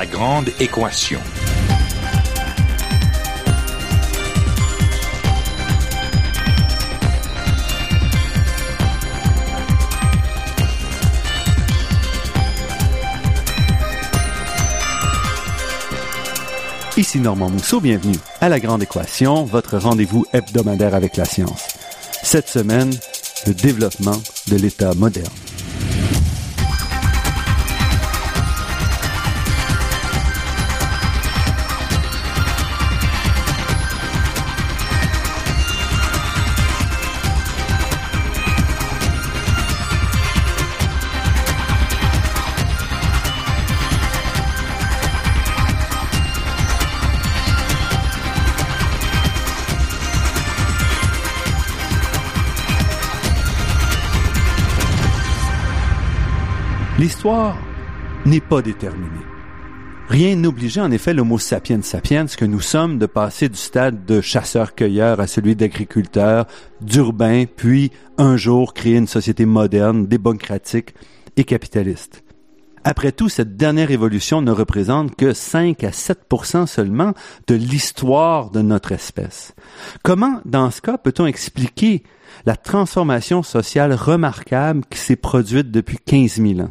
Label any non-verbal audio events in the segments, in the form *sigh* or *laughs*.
La grande équation. Ici Normand Mousseau, bienvenue à La Grande Équation, votre rendez-vous hebdomadaire avec la science. Cette semaine, le développement de l'État moderne. L'histoire n'est pas déterminée. Rien n'obligeait en effet l'homo sapiens sapiens que nous sommes de passer du stade de chasseur-cueilleur à celui d'agriculteur, d'urbain, puis un jour créer une société moderne, démocratique et capitaliste. Après tout, cette dernière évolution ne représente que 5 à 7% seulement de l'histoire de notre espèce. Comment, dans ce cas, peut-on expliquer la transformation sociale remarquable qui s'est produite depuis 15 000 ans?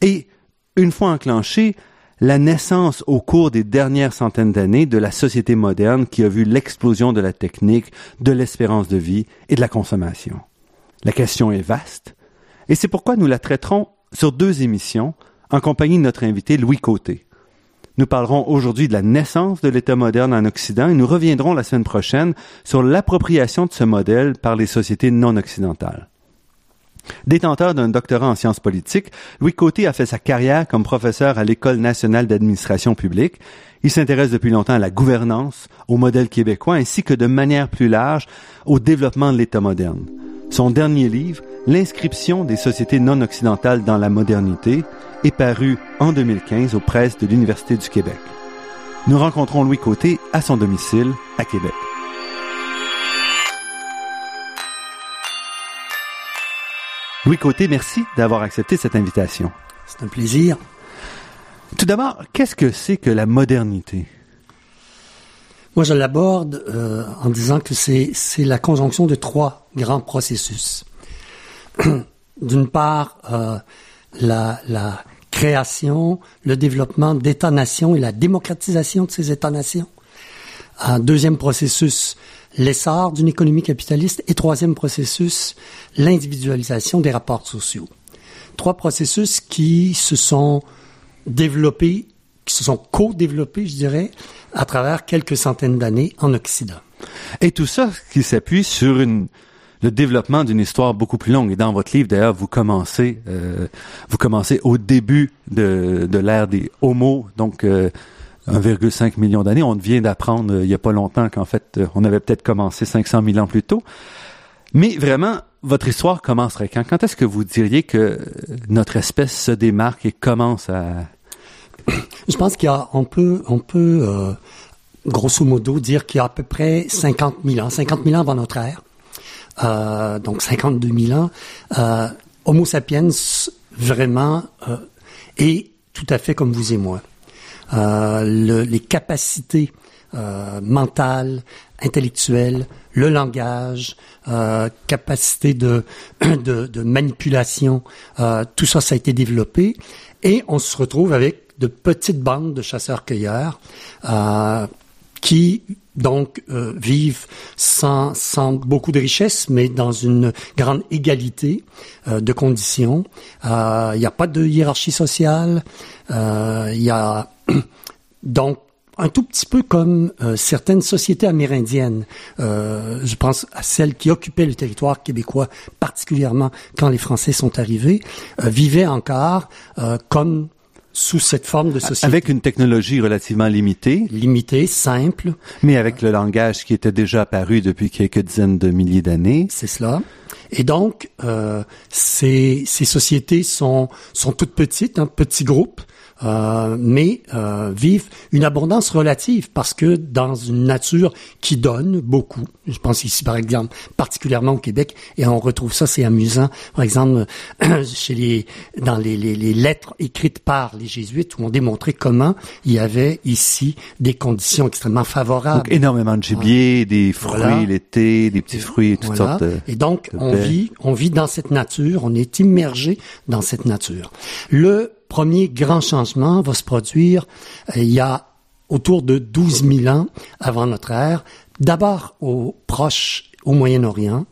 Et, une fois enclenchée, la naissance au cours des dernières centaines d'années de la société moderne qui a vu l'explosion de la technique, de l'espérance de vie et de la consommation. La question est vaste, et c'est pourquoi nous la traiterons sur deux émissions en compagnie de notre invité Louis Côté. Nous parlerons aujourd'hui de la naissance de l'État moderne en Occident et nous reviendrons la semaine prochaine sur l'appropriation de ce modèle par les sociétés non occidentales. Détenteur d'un doctorat en sciences politiques, Louis Côté a fait sa carrière comme professeur à l'École nationale d'administration publique. Il s'intéresse depuis longtemps à la gouvernance, au modèle québécois, ainsi que de manière plus large au développement de l'État moderne. Son dernier livre, L'inscription des sociétés non occidentales dans la modernité, est paru en 2015 aux presses de l'Université du Québec. Nous rencontrons Louis Côté à son domicile à Québec. Louis Côté, merci d'avoir accepté cette invitation. C'est un plaisir. Tout d'abord, qu'est-ce que c'est que la modernité? Moi, je l'aborde euh, en disant que c'est la conjonction de trois grands processus. *clears throat* D'une part, euh, la, la création, le développement d'États-nations et la démocratisation de ces États-nations. Un deuxième processus, l'essor d'une économie capitaliste. Et troisième processus, l'individualisation des rapports sociaux. Trois processus qui se sont développés, qui se sont co-développés, je dirais, à travers quelques centaines d'années en Occident. Et tout ça qui s'appuie sur une, le développement d'une histoire beaucoup plus longue. Et dans votre livre, d'ailleurs, vous commencez, euh, vous commencez au début de, de l'ère des Homo, donc euh, 1,5 million d'années. On vient d'apprendre euh, il y a pas longtemps qu'en fait, euh, on avait peut-être commencé 500 000 ans plus tôt. Mais vraiment, votre histoire commencerait quand? Quand est-ce que vous diriez que notre espèce se démarque et commence à *coughs* Je pense qu'il y a, on peut, on peut euh, grosso modo dire qu'il y a à peu près 50 000 ans, 50 000 ans avant notre ère, euh, donc 52 000 ans, euh, Homo sapiens vraiment euh, est tout à fait comme vous et moi. Euh, le- les capacités euh, mentales, intellectuelles, le langage, euh, capacité de, *clears throat* de, de manipulation, euh, tout ça, ça a été développé. Et on se retrouve avec de petites bandes de chasseurs-cueilleurs euh, qui donc euh, vivent sans, sans beaucoup de richesse, mais dans une grande égalité de conditions. Il n'y a pas de hiérarchie sociale. Il y a *clears throat* donc un tout petit peu comme euh, certaines sociétés amérindiennes. Euh, je pense à celles qui occupaient le territoire québécois, particulièrement quand les Français sont arrivés, euh, vivaient encore euh, comme sous cette forme de société avec une technologie relativement limitée, limitée, simple. mais avec le langage qui était déjà apparu depuis quelques dizaines de milliers d'années. C'est cela. Et donc, euh, ces, ces sociétés sont, sont toutes petites, un petit groupe. Euh, mais euh, vivent une abondance relative parce que dans une nature qui donne beaucoup, je pense ici par exemple particulièrement au Québec, et on retrouve ça, c'est amusant, par exemple *clears throat* chez les dans les, les, les, lettres écrites par les jésuites où on démontrait comment il y avait ici des conditions extrêmement favorables. Donc énormément de gibier, des fruits l'été, des petits fruits, toutes sortes. De, et donc on vit, on vit dans cette nature, on est immergé dans cette nature. Le premier grand changement va se produire euh, il y a autour de 12 000 ans avant notre ère, d'abord au Proche, au Moyen-Orient.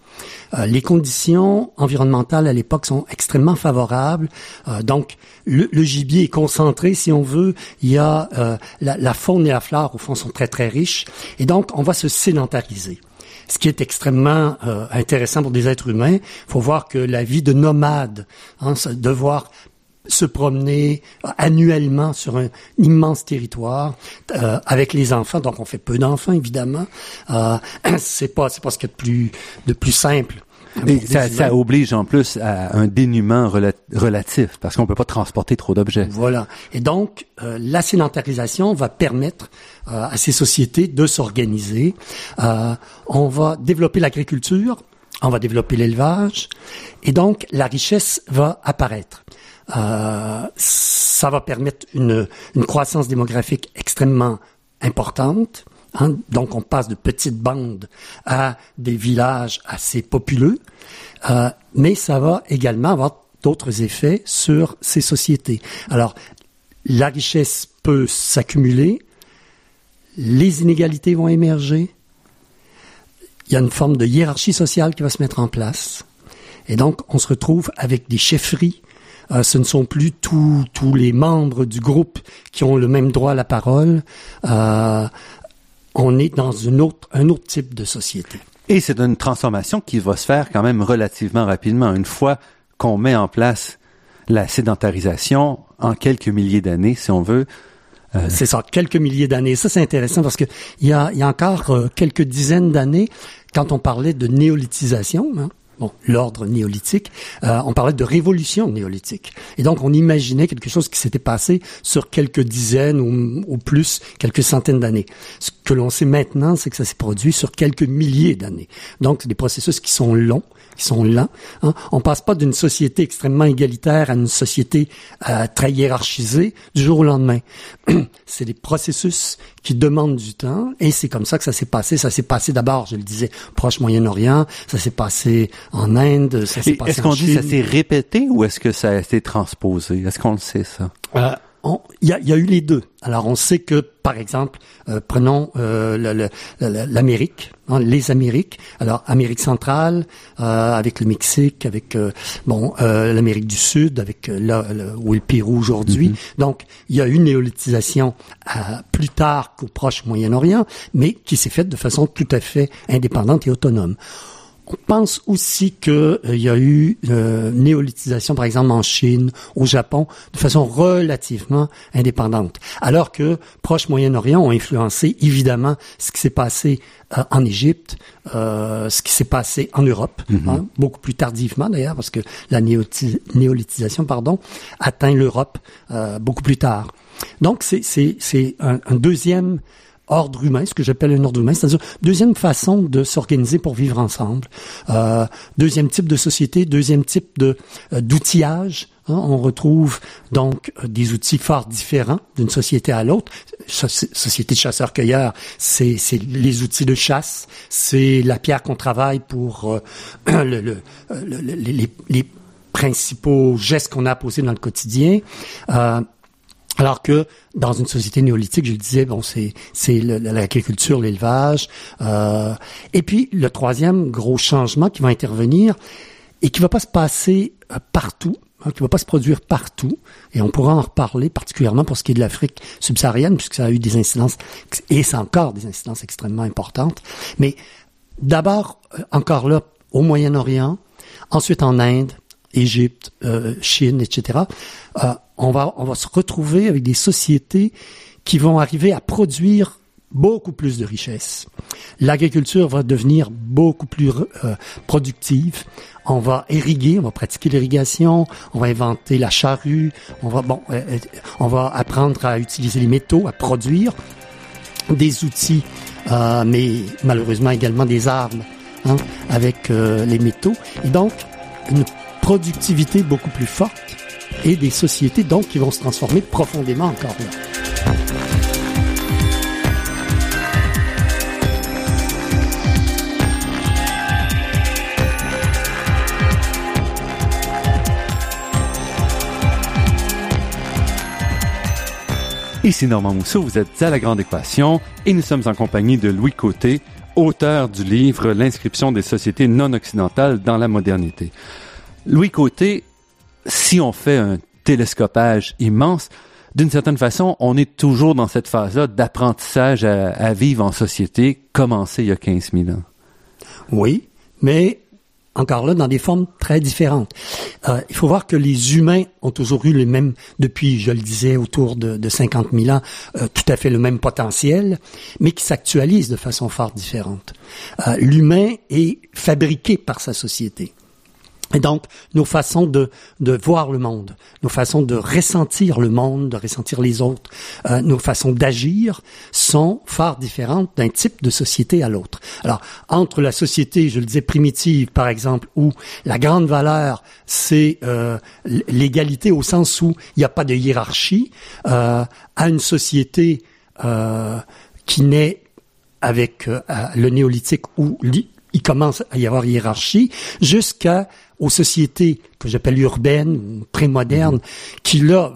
Euh, les conditions environnementales à l'époque sont extrêmement favorables. Euh, donc, le, gibier est concentré, si on veut. Il y a la, la, faune et la flore, au fond, sont très, très riches. Et donc, on va se sédentariser ce qui est extrêmement intéressant pour des êtres humains. Faut voir que la vie de nomade, hein, devoir se promener euh, annuellement sur un immense territoire euh, avec les enfants. Donc on fait peu d'enfants évidemment. Euh, *clears throat* c'est pas c'est pas ce qu'il y a de plus de plus simple. Et ça, ça, oblige en plus à un dénuement relatif parce qu'on peut pas transporter trop d'objets. Voilà. Et donc euh, la sédentarisation va permettre à ces sociétés de s'organiser. on va développer l'agriculture, on va développer l'élevage, et donc la richesse va apparaître. Euh, ça va permettre une, une, croissance démographique extrêmement importante. Hein. Donc, on passe de petites bandes à des villages assez populeux, euh, mais ça va également avoir d'autres effets sur ces sociétés. Alors, la richesse peut s'accumuler, les inégalités vont émerger, il y a une forme de hiérarchie sociale qui va se mettre en place, et donc on se retrouve avec des chefferies euh, ce ne sont plus tous tous les membres du groupe qui ont le même droit à la parole. Euh, on est dans une autre, un autre type de société. Et c'est une transformation qui va se faire quand même relativement rapidement. Une fois qu'on met en place la sédentarisation en quelques milliers d'années, si on veut. Euh... C'est ça, quelques milliers d'années. Ça, c'est intéressant parce que il y a, y a encore euh, quelques dizaines d'années, quand on parlait de néolithisation, hein, bon, l'ordre néolithique, euh, on parlait de révolution néolithique. Et donc, on imaginait quelque chose qui s'était passé sur quelques dizaines ou, ou plus, quelques centaines d'années. Ce que l'on sait maintenant, c'est que ça s'est produit sur quelques milliers d'années. Donc, des processus qui sont longs, qui sont lents. Hein. On passe pas d'une société extrêmement égalitaire à une société euh, très hiérarchisée du jour au lendemain. *clears throat* c'est des processus qui demandent du temps et c'est comme ça que ça s'est passé. Ça s'est passé d'abord, je le disais, proche Moyen-Orient, ça s'est passé en Inde, ça s'est passé Est-ce qu'on dit ça s'est répété ou est-ce que ça a été transposé? Est-ce qu'on le sait, ça? Euh, il y, y a, eu les deux. Alors on sait que, par exemple, euh, prenons euh, l'Amérique, hein, les Amériques. Alors Amérique centrale euh, avec le Mexique, avec euh, bon euh, l'Amérique du Sud, avec là où est le Pérou aujourd'hui. Mm-hmm. Donc il y a eu une néolithisation plus tard qu'au proche Moyen-Orient, mais qui s'est faite de façon tout à fait indépendante et autonome. On pense aussi qu'il euh, y a eu euh, néolithisation, par exemple en Chine, au Japon, de façon relativement indépendante, alors que proche Moyen-Orient ont influencé évidemment ce qui s'est passé euh, en Égypte, euh, ce qui s'est passé en Europe, mhm. hein, beaucoup plus tardivement d'ailleurs, parce que la néolithisation, pardon, atteint l'Europe beaucoup plus tard. Donc c'est un, un deuxième ordre humain, ce que j'appelle un ordre humain, c'est-à-dire deuxième façon de s'organiser pour vivre ensemble, euh, deuxième type de société, deuxième type de euh, d'outillage. Hein, on retrouve donc euh, des outils fort différents d'une société à l'autre. société de chasseurs-cueilleurs, c'est les outils de chasse, c'est la pierre qu'on travaille pour *clears throat* le, le, les, les, principaux gestes qu'on a à poser dans le quotidien. Alors que dans une société néolithique, je le disais, bon, c'est c'est l'agriculture, l'élevage, euh, et puis le troisième gros changement qui va intervenir et qui va pas se passer euh, partout, hein, qui va pas se produire partout, et on pourra en reparler particulièrement pour ce qui est de l'Afrique subsaharienne, puisque ça a eu des incidences et c'est encore des incidences extrêmement importantes. Mais d'abord, euh, encore là, au Moyen-Orient, ensuite en Inde, Égypte, euh, Chine, etc. Euh, on va on va se retrouver avec des sociétés qui vont arriver à produire beaucoup plus de richesses. L'agriculture va devenir beaucoup plus euh, productive. On va irriguer, on va pratiquer l'irrigation, on va inventer la charrue, on va bon, euh, euh, on va apprendre à utiliser les métaux, à produire des outils, mais malheureusement également des armes hein, avec les métaux. Et donc une productivité beaucoup plus forte et des sociétés qui vont se transformer profondément encore là. Ici Normand Mousseau, vous êtes à La Grande Équation et nous sommes en compagnie de Louis Côté, auteur du livre L'inscription des sociétés non occidentales dans la modernité. Louis Côté, si on fait un télescopage immense, d'une certaine façon, on est toujours dans cette phase-là d'apprentissage à, vivre en société, commencé il y a 15 000 ans. Oui, mais encore là, dans des formes très différentes. Euh, il faut voir que les humains ont toujours eu les mêmes, depuis, je le disais, autour de, de 50 000 ans, euh, tout à fait le même potentiel, mais qui s'actualise de façon fort différente. Euh, L'humain est fabriqué par sa société. Et donc, nos façons de, de voir le monde, nos façons de ressentir le monde, de ressentir les autres, euh, nos façons d'agir sont fort différentes d'un type de société à l'autre. Alors, entre la société, je le disais, primitive, par exemple, où la grande valeur, c'est euh, l'égalité au sens où il n'y a pas de hiérarchie, euh, à une société euh, qui naît avec euh, le néolithique où il commence à y avoir hiérarchie, jusqu'à aux sociétés que j'appelle urbaines, prémodernes, mhm. qui là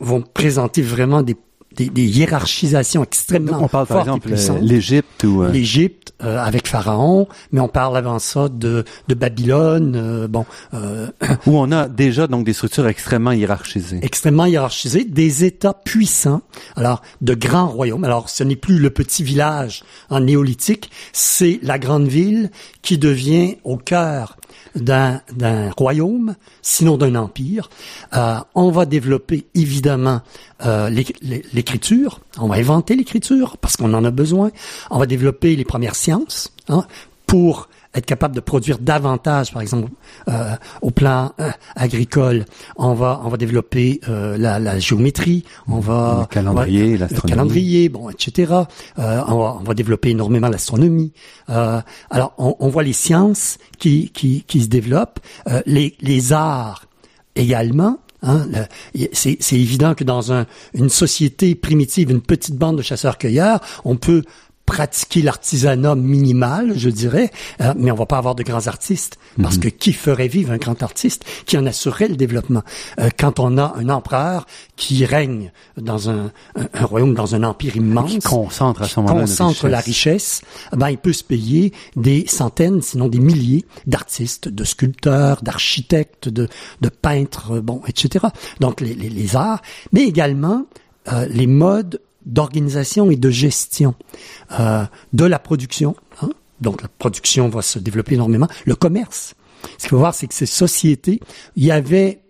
vont présenter vraiment des des, des, hiérarchisations extrêmement On parle par exemple l'Égypte ou euh... l'Égypte euh, avec Pharaon, mais on parle avant ça de, de Babylone, euh, bon euh, où on a déjà donc des structures extrêmement hiérarchisées. Extrêmement hiérarchisées, des États puissants, alors de grands royaumes. Alors ce n'est plus le petit village en néolithique, c'est la grande ville qui devient au cœur d'un royaume, sinon d'un empire. Euh, on va développer évidemment euh, l'écriture, on va inventer l'écriture parce qu'on en a besoin. On va développer les premières sciences hein, pour être capable de produire davantage, par exemple, euh, au plan euh, agricole, on va on va développer euh, la, la, géométrie, on va le calendrier, l'astronomie, le calendrier, bon, etc. Euh, on va, on, va, développer énormément l'astronomie. Euh, alors, on, on, voit les sciences qui qui, qui se développent, les les arts également. Hein, c'est évident que dans un, une société primitive, une petite bande de chasseurs-cueilleurs, on peut pratiquer l'artisanat minimal, je dirais, euh, mais on va pas avoir de grands artistes parce mhm. que qui ferait vivre un grand artiste qui en assurerait le développement? Euh, Quand on a un empereur qui règne dans un, un, royaume, dans un empire immense, qui concentre à ce moment concentre la richesse, ben il peut se payer des centaines, sinon des milliers d'artistes, de sculpteurs, d'architectes, de, de peintres, bon, etc. Donc les, les, les arts, mais également euh, les modes d'organisation et de gestion euh, de la production. Hein. Donc la production va se développer énormément. Le commerce. Ce qu'il faut voir, c'est que ces sociétés, il y avait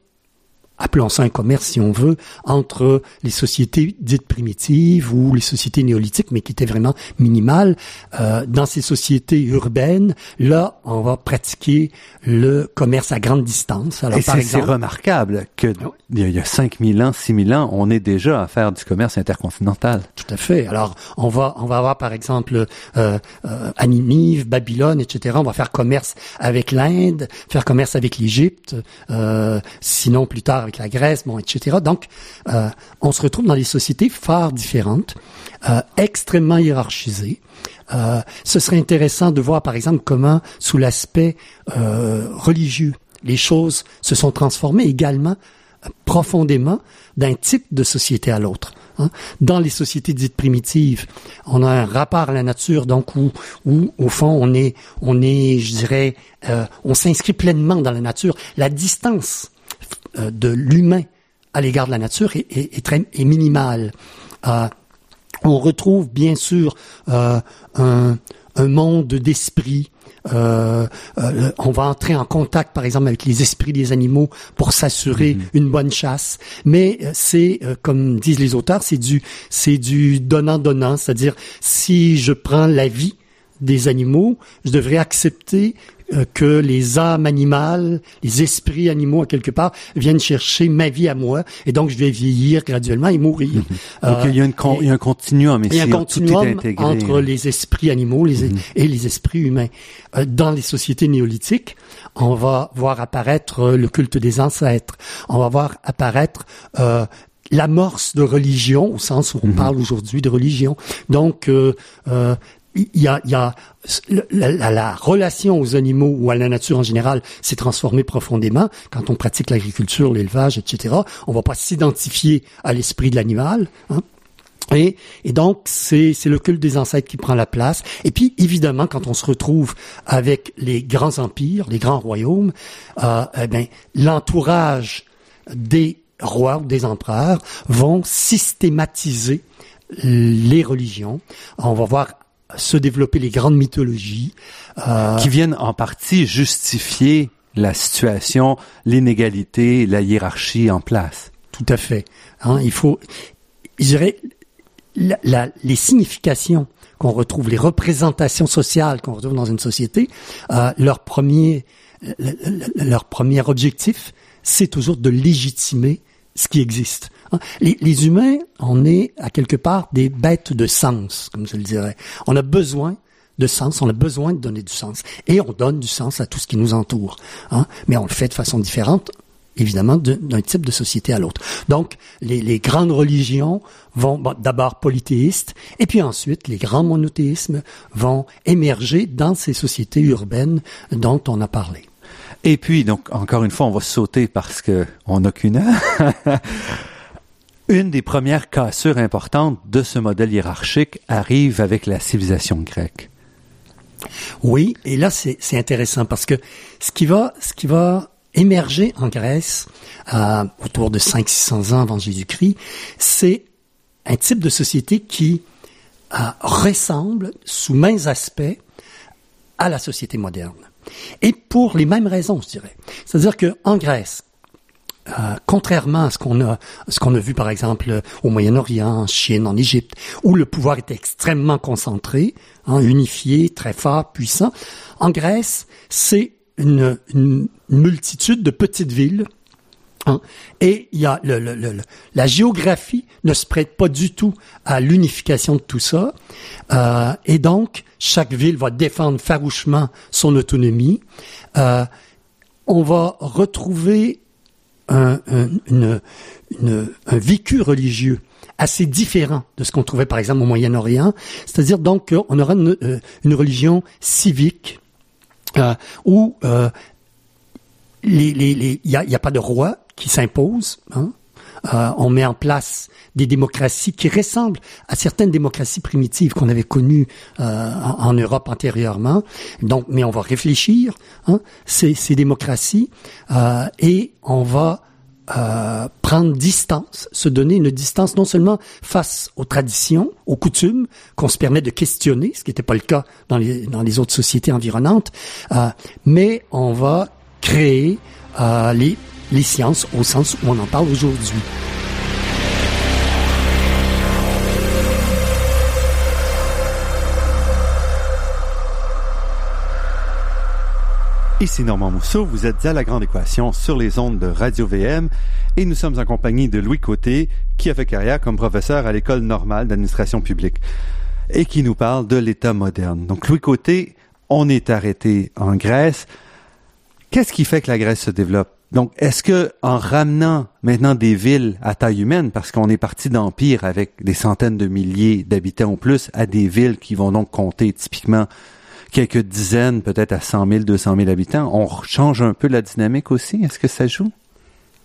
appelons ça un commerce si on veut, entre les sociétés dites primitives ou les sociétés néolithiques, mais qui étaient vraiment minimales. Euh, dans ces sociétés urbaines, là, on va pratiquer le commerce à grande distance. Alors, Et c'est remarquable que il y a 5000 ans, 6000 ans, on est déjà à faire du commerce intercontinental. Tout à fait. Alors, on va, on va avoir par exemple euh, euh, à Ninive, Babylone, etc. On va faire commerce avec l'Inde, faire commerce avec l'Égypte, euh, sinon plus tard la Grèce, bon, etc. Donc, euh, on se retrouve dans des sociétés fort différentes, euh, extrêmement hiérarchisées. Euh, ce serait intéressant de voir, par exemple, comment, sous l'aspect religieux, les choses se sont transformées également profondément d'un type de société à l'autre. Hein. Dans les sociétés dites primitives, on a un rapport à la nature, donc où, où au fond on est, on est, je dirais, on s'inscrit pleinement dans la nature. La distance euh, de l'humain à l'égard de la nature est, est, très est minimale. Euh, on retrouve bien sûr euh, un, un, monde d'esprit, euh, euh, on va entrer en contact, par exemple, avec les esprits des animaux pour s'assurer Mhm. une bonne chasse. Mais euh, c'est, euh, comme disent les auteurs, c'est du, c'est du donnant-donnant. C'est-à-dire, si je prends la vie des animaux, je devrais accepter euh, que les âmes animales, les esprits animaux, à quelque part, viennent chercher ma vie à moi, et donc je vais vieillir graduellement et mourir. Donc, Euh, il y a, une con- il y a un continuum il y a un ici. Tout est continuum entre les esprits animaux les- et les esprits humains. Euh, Dans les sociétés néolithiques, on va voir apparaître le culte des ancêtres. On va voir apparaître l'amorce de religion, au sens où on parle aujourd'hui de religion. Donc, euh, euh, il y a, y a la, la- la relation aux animaux ou à la nature en général s'est transformée profondément. Quand on pratique l'agriculture, l'élevage, etc., on va pas s'identifier à l'esprit de l'animal. hein. Et, et donc, c'est c'est le culte des ancêtres qui prend la place. Et puis, évidemment, quand on se retrouve avec les grands empires, les grands royaumes, euh, eh ben, l'entourage des rois ou des empereurs vont systématiser les religions. On va voir se développer les grandes mythologies. euh, qui viennent en partie justifier la situation, l'inégalité, la hiérarchie en place. Tout à fait. Hein, il faut, je dirais, la- la- les significations qu'on retrouve, les représentations sociales qu'on retrouve dans une société, euh, leur premier, le- le- le- leur premier objectif, c'est toujours de légitimer ce qui existe. Hein? Les, humains, on est à quelque part des bêtes de sens, comme je le dirais. On a besoin de sens, on a besoin de donner du sens. Et on donne du sens à tout ce qui nous entoure. hein? Mais on le fait de façon différente, évidemment, de- d'un type de société à l'autre. Donc, les, grandes religions vont d'abord polythéistes, et puis ensuite, les grands monothéismes vont émerger dans ces sociétés urbaines dont on a parlé. Et puis, donc, encore une fois, on va sauter parce que on n'a qu'une heure. *laughs* une des premières cassures importantes de ce modèle hiérarchique arrive avec la civilisation grecque. Oui, et là c'est intéressant parce que ce qui va ce qui va émerger en Grèce euh, autour de 500-600 ans avant Jésus-Christ, c'est un type de société qui euh, ressemble sous maints aspects à la société moderne. Et pour les mêmes raisons, je dirais. C'est-à-dire que en Grèce, euh, contrairement à ce qu'on a, ce qu'on a vu par exemple au Moyen-Orient, en Chine, en Égypte, où le pouvoir était extrêmement concentré, hein, unifié, très fort, puissant, en Grèce, c'est une, une multitude de petites villes. hein, et il y a le, le- le- le- la géographie ne se prête pas du tout à l'unification de tout ça, euh, et donc chaque ville va défendre farouchement son autonomie. Euh, on va retrouver un, un- une- un vécu religieux assez différent de ce qu'on trouvait par exemple au Moyen-Orient. C'est-à-dire donc qu'on aura une, euh, une religion civique euh, où euh, il n'y a pas de roi qui s'impose. hein. Euh, on met en place des démocraties qui ressemblent à certaines démocraties primitives qu'on avait connues euh, en, Europe antérieurement. Donc, mais on va réfléchir hein, ces, ces démocraties euh, et on va euh, prendre distance, se donner une distance non seulement face aux traditions, aux coutumes qu'on se permet de questionner, ce qui n'était pas le cas dans les, dans les autres sociétés environnantes, euh, mais on va créer euh, les, les sciences au sens où on en parle aujourd'hui. Ici Normand Mousseau, vous êtes à La Grande Équation sur les ondes de Radio VM et nous sommes en compagnie de Louis Côté qui a fait carrière comme professeur à l'École normale d'administration publique et qui nous parle de l'État moderne. Donc Louis Côté, on est arrêté en Grèce. Qu'est-ce qui fait que la Grèce se développe? Donc, est-ce que en ramenant maintenant des villes à taille humaine, parce qu'on est parti d'empire avec des centaines de milliers d'habitants ou plus, à des villes qui vont donc compter typiquement quelques dizaines, peut-être à 100 000, 200 000 habitants, on change un peu la dynamique aussi? Est-ce que ça joue?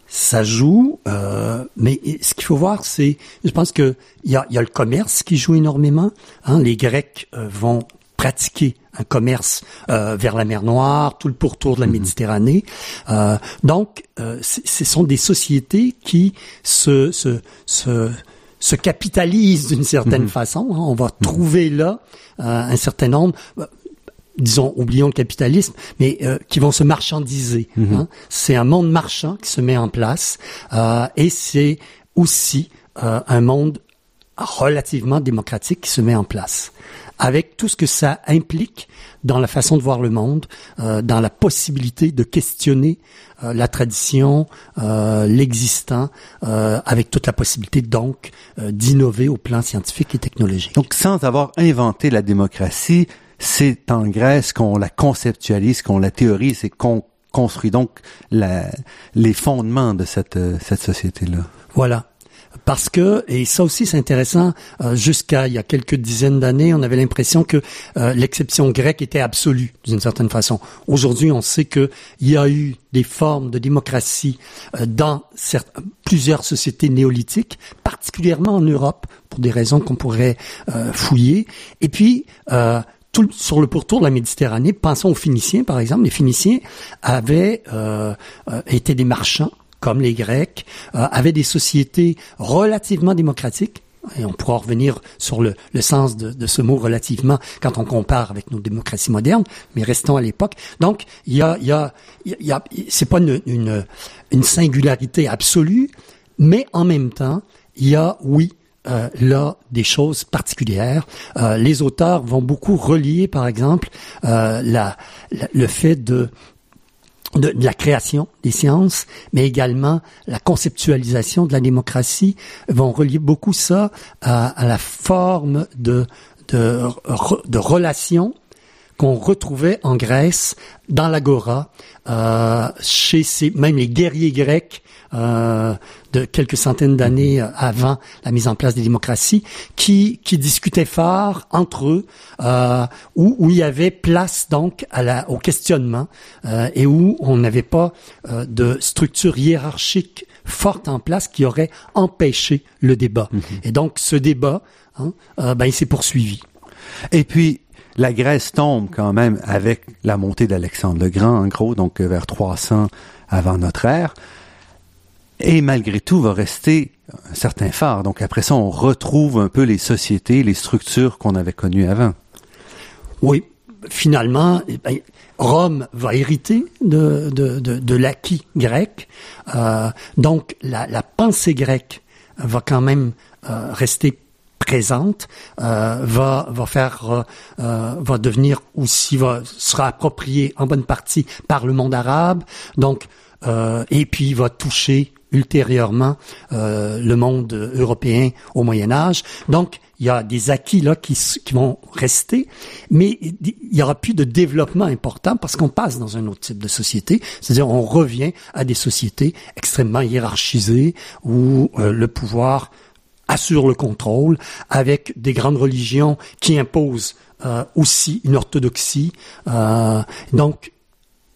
Ça joue, euh, mais ce qu'il faut voir, c'est, je pense que il y a, il y a le commerce qui joue énormément. Hein, les Grecs euh, vont pratiquer un commerce euh, vers la mer Noire, tout le pourtour de la Méditerranée. Euh, donc, euh, ce sont des sociétés qui se, se, se, se capitalisent d'une certaine façon. hein. On va trouver là un certain nombre disons, oublions le capitalisme, mais euh, qui vont se marchandiser. Mhm. hein. C'est un monde marchand qui se met en place euh, et c'est aussi euh, un monde relativement démocratique qui se met en place, avec tout ce que ça implique dans la façon de voir le monde, euh, dans la possibilité de questionner euh, la tradition, euh, l'existant, euh, avec toute la possibilité donc euh, d'innover au plan scientifique et technologique. Donc, sans avoir inventé la démocratie, c'est en Grèce qu'on la conceptualise, qu'on la théorise et qu'on construit donc la, les fondements de cette, euh, cette société-là. Voilà. Parce que, et ça aussi c'est intéressant, euh, jusqu'à il y a quelques dizaines d'années, on avait l'impression que euh, l'exception grecque était absolue, d'une certaine façon. Aujourd'hui, on sait qu'il y a eu des formes de démocratie euh, dans plusieurs sociétés néolithiques, particulièrement en Europe, pour des raisons qu'on pourrait euh, fouiller. Et puis, euh, tout sur le pourtour de la Méditerranée, pensons aux Phéniciens, par exemple. Les Phéniciens avaient euh, été des marchands, comme les Grecs, euh, avaient des sociétés relativement démocratiques. Et on pourra revenir sur le, le sens de, de ce mot relativement quand on compare avec nos démocraties modernes, mais restons à l'époque. Donc, il y a, il y a, il y a, c'est pas une, une, une singularité absolue, mais en même temps, il y a, oui, euh, là des choses particulières. Euh, les auteurs vont beaucoup relier, par exemple, euh, la, le fait de, de, de la création des sciences, mais également la conceptualisation de la démocratie, vont relier beaucoup ça à, à la forme de, de, de relation qu'on retrouvait en Grèce, dans l'agora, euh, chez ces, même les guerriers grecs euh, de quelques centaines d'années avant la mise en place des démocraties, qui, qui discutaient fort entre eux, euh, où, où il y avait place donc à la, au questionnement euh, et où on n'avait pas euh, de structure hiérarchique forte en place qui aurait empêché le débat. Et donc ce débat, hein, ben, il s'est poursuivi. Et puis, la Grèce tombe quand même avec la montée d'Alexandre le Grand, en gros, donc vers 300 avant notre ère. Et malgré tout, va rester un certain phare. Donc après ça, on retrouve un peu les sociétés, les structures qu'on avait connues avant. Oui, finalement, eh ben, Rome va hériter de, de, de, de l'acquis grec. Euh, donc, la, la pensée grecque va quand même euh, rester présente, euh, va va faire euh, euh, va devenir aussi va sera appropriée en bonne partie par le monde arabe. Donc euh, et puis va toucher ultérieurement euh, le monde européen au Moyen Âge. Donc, il y a des acquis là qui, vont rester, mais il y aura plus de développement important parce qu'on passe dans un autre type de société. C'est-à-dire, on revient à des sociétés extrêmement hiérarchisées où euh, le pouvoir assure le contrôle avec des grandes religions qui imposent euh, aussi une orthodoxie. Euh, donc,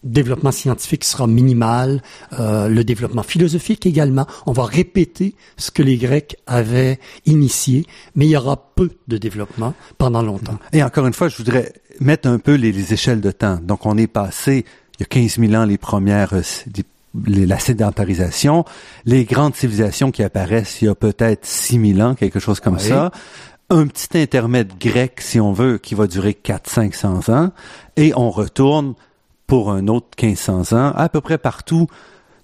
développement scientifique sera minimal, euh, le développement philosophique également. On va répéter ce que les Grecs avaient initié, mais il y aura peu de développement pendant longtemps. Et encore une fois, je voudrais mettre un peu les, les échelles de temps. Donc on est passé, il y a 15 000 ans, les premières, euh, les- la sédentarisation, les grandes civilisations qui apparaissent il y a peut-être 6 000 ans, quelque chose comme Oui. ça. Un petit intermède grec, si on veut, qui va durer 400-500 ans. Et on retourne pour un autre 1500 ans, à peu près partout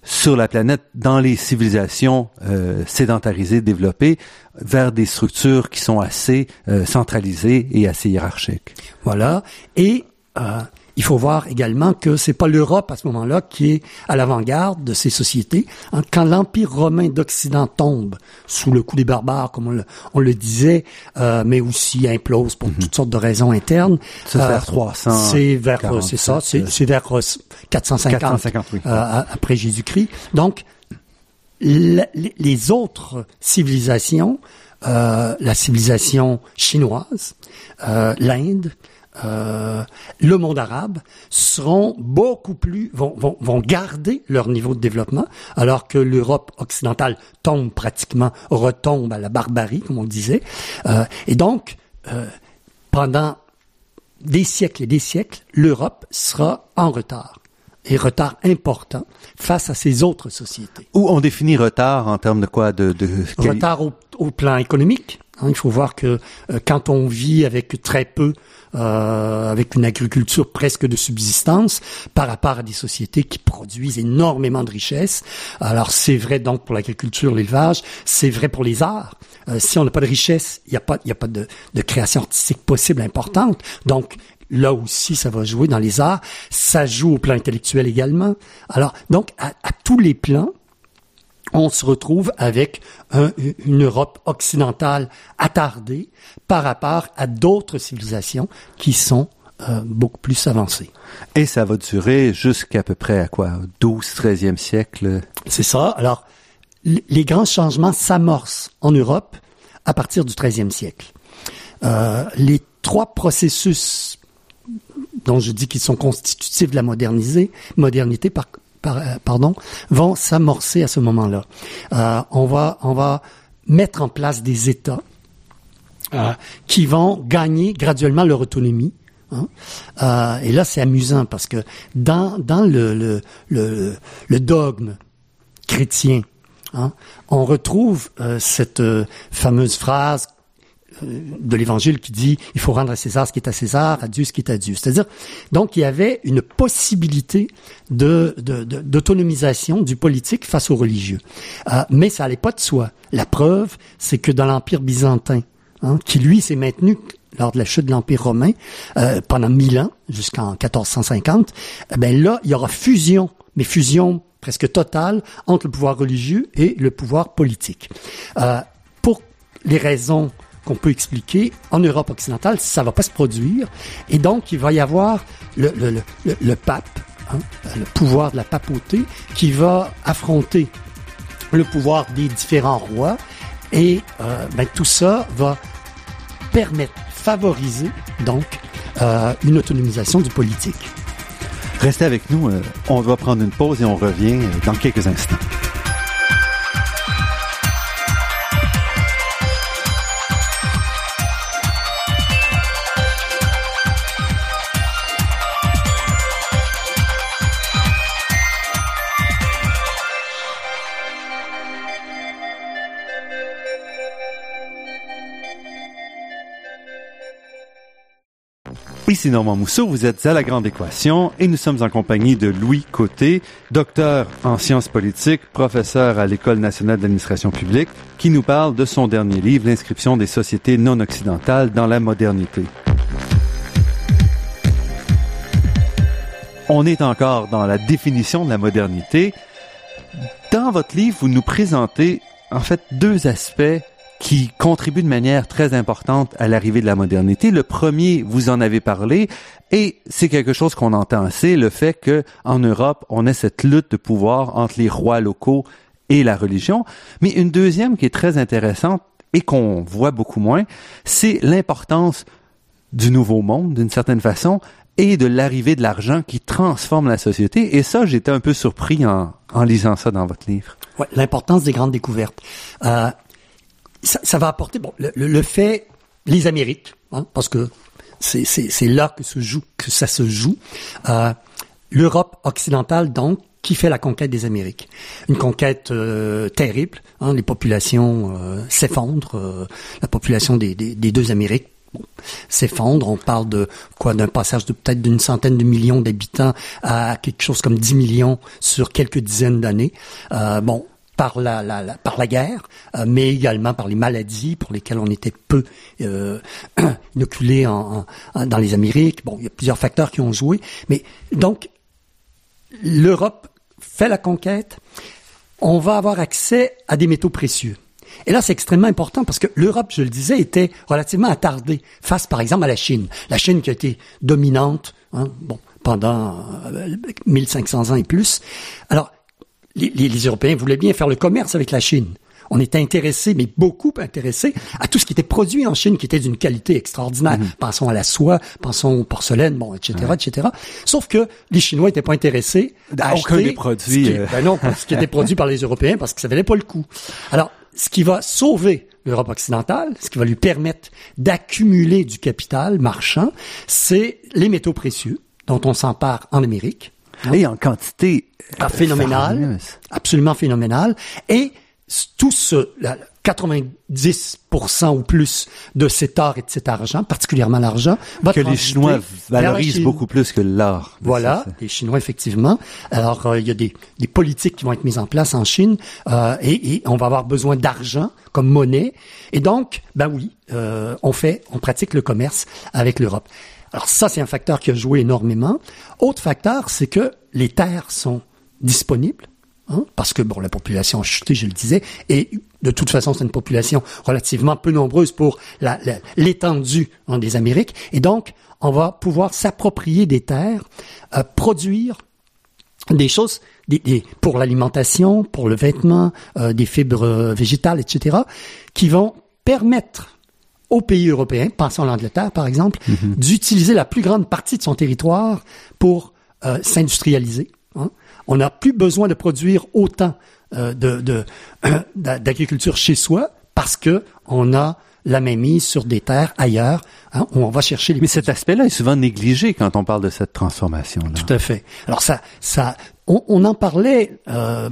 sur la planète, dans les civilisations euh, sédentarisées, développées, vers des structures qui sont assez euh, centralisées et assez hiérarchiques. Voilà. Et euh, il faut voir également que c'est pas l'Europe à ce moment-là qui est à l'avant-garde de ces sociétés. Hein, Quand l'Empire romain d'Occident tombe sous le coup des barbares, comme on le, on le disait, euh, mais aussi implose pour toutes sortes de raisons internes. C'est euh, vers 300, C'est vers, euh, 47, c'est ça, c'est euh, vers euh, 450, 450, oui. euh, a- après Jésus-Christ. Donc, la- les autres civilisations, euh, la civilisation chinoise, euh, l'Inde, euh, le monde arabe seront beaucoup plus vont, vont, vont garder leur niveau de développement alors que l'Europe occidentale tombe pratiquement retombe à la barbarie comme on disait. Euh, et donc euh, pendant des siècles et des siècles l'Europe sera en retard et retard important face à ces autres sociétés. Où on définit retard en termes de quoi? De, de retard au, au plan économique. Hein, il faut voir que euh, quand on vit avec très peu, euh, avec une agriculture presque de subsistance, par rapport à des sociétés qui produisent énormément de richesses, alors c'est vrai donc pour l'agriculture, l'élevage, c'est vrai pour les arts. Euh, si on n'a pas de richesse, il n'y a pas, il a pas de, de création artistique possible importante. Donc là aussi, ça va jouer dans les arts. Ça joue au plan intellectuel également. Alors, donc, à, à tous les plans, on se retrouve avec une Europe occidentale attardée par rapport à d'autres civilisations qui sont euh, beaucoup plus avancées. Et ça va durer jusqu'à peu près à quoi? 12, 13e siècle? C'est ça. Alors, les grands changements s'amorcent en Europe à partir du 13e siècle. Euh, les trois processus dont je dis qu'ils sont constitutifs de la modernisée, modernité, par, euh, pardon, vont s'amorcer à ce moment-là. Euh, on va on va mettre en place des États euh, qui vont gagner graduellement leur autonomie. Hein. Et là, c'est amusant parce que dans dans le le, dogme chrétien, hein, on retrouve cette fameuse phrase de l'évangile qui dit il faut rendre à César ce qui est à César, à Dieu ce qui est à Dieu. C'est-à-dire, donc il y avait une possibilité de, d'autonomisation du politique face aux religieux. Euh, mais ça n'allait pas de soi. La preuve, c'est que dans l'Empire byzantin, hein, qui lui s'est maintenu lors de la chute de l'Empire romain euh, pendant mille ans, jusqu'en 1450, eh ben là, il y aura fusion, mais fusion presque totale entre le pouvoir religieux et le pouvoir politique. Euh, pour les raisons qu'on peut expliquer, en Europe occidentale, ça va pas se produire. Et donc, il va y avoir le, pape, hein, le pouvoir de la papauté, qui va affronter le pouvoir des différents rois. Et euh, ben, tout ça va permettre, favoriser donc euh, une autonomisation du politique. Restez avec nous, euh, on va prendre une pause et on revient dans quelques instants. Ici Normand Mousseau, vous êtes à La Grande Équation et nous sommes en compagnie de Louis Côté, docteur en sciences politiques, professeur à l'École nationale d'administration publique, qui nous parle de son dernier livre, L'inscription des sociétés non occidentales dans la modernité. On est encore dans la définition de la modernité. Dans votre livre, vous nous présentez en fait deux aspects qui contribue de manière très importante à l'arrivée de la modernité. Le premier, vous en avez parlé, et c'est quelque chose qu'on entend assez, le fait que en Europe, on ait cette lutte de pouvoir entre les rois locaux et la religion. Mais une deuxième qui est très intéressante et qu'on voit beaucoup moins, c'est l'importance du nouveau monde, d'une certaine façon, et de l'arrivée de l'argent qui transforme la société. Et ça, j'étais un peu surpris en, en lisant ça dans votre livre. Ouais, l'importance des grandes découvertes. Euh, ça, ça, va apporter bon le, le, fait les Amériques hein, parce que c'est là que se joue que ça se joue euh, l'Europe occidentale donc qui fait la conquête des Amériques une conquête euh, terrible hein, les populations euh, s'effondrent euh, la population des, des, des deux Amériques Bon, s'effondre. On parle de quoi d'un passage de peut-être d'une centaine de millions d'habitants à quelque chose comme 10 millions sur quelques dizaines d'années. Euh, bon, par la, la, la, par la guerre, euh, mais également par les maladies pour lesquelles on était peu euh, *clears throat* inoculés en, en, dans les Amériques. Bon, il y a plusieurs facteurs qui ont joué, mais donc l'Europe fait la conquête. On va avoir accès à des métaux précieux. Et là, c'est extrêmement important parce que l'Europe, je le disais, était relativement attardée face, par exemple, à la Chine. La Chine qui a été dominante, hein, bon, pendant euh, 1500 ans et plus. Alors, les, les, les, Européens voulaient bien faire le commerce avec la Chine. On était intéressés, mais beaucoup intéressés, à tout ce qui était produit en Chine, qui était d'une qualité extraordinaire. -hmm. Pensons à la soie, pensons aux porcelaines, bon, etc., ouais. etc. Sauf que les Chinois n'étaient pas intéressés à aucun des produits. Qui, ben non, ce qui était produit par les Européens, parce que ça valait pas le coup. Alors, ce qui va sauver l'Europe occidentale, ce qui va lui permettre d'accumuler du capital marchand, c'est les métaux précieux dont on s'empare en Amérique. Et en quantité ah, phénoménale, absolument phénoménale. Et tout ce, la, 90% ou plus de cet or et de cet argent, particulièrement l'argent, va que les Chinois valorisent Chine. beaucoup plus que l'art. Voilà, les Chinois effectivement. Alors euh, il y a des, des politiques qui vont être mises en place en Chine euh, et, et on va avoir besoin d'argent comme monnaie. Et donc, ben oui, euh, on fait, on pratique le commerce avec l'Europe. Alors ça, c'est un facteur qui a joué énormément. Autre facteur, c'est que les terres sont disponibles. hein, parce que bon, la population a chuté, je le disais, et de toute façon, c'est une population relativement peu nombreuse pour l'étendue hein, des Amériques, et donc on va pouvoir s'approprier des terres, euh, produire des choses pour l'alimentation, pour le vêtement, euh, des fibres euh, végétales, etc., qui vont permettre aux pays européens, pensons à l'Angleterre par exemple, d'utiliser la plus grande partie de son territoire pour euh, s'industrialiser. hein. On n'a plus besoin de produire autant euh, de, de- *clears throat* d'a- d'agriculture chez soi parce que on a la mainmise sur des terres ailleurs hein, où on va chercher les Mais cet aspect-là est souvent négligé quand on parle de cette transformation-là. tout à fait. Alors ça, ça, on, en parlait. Euh,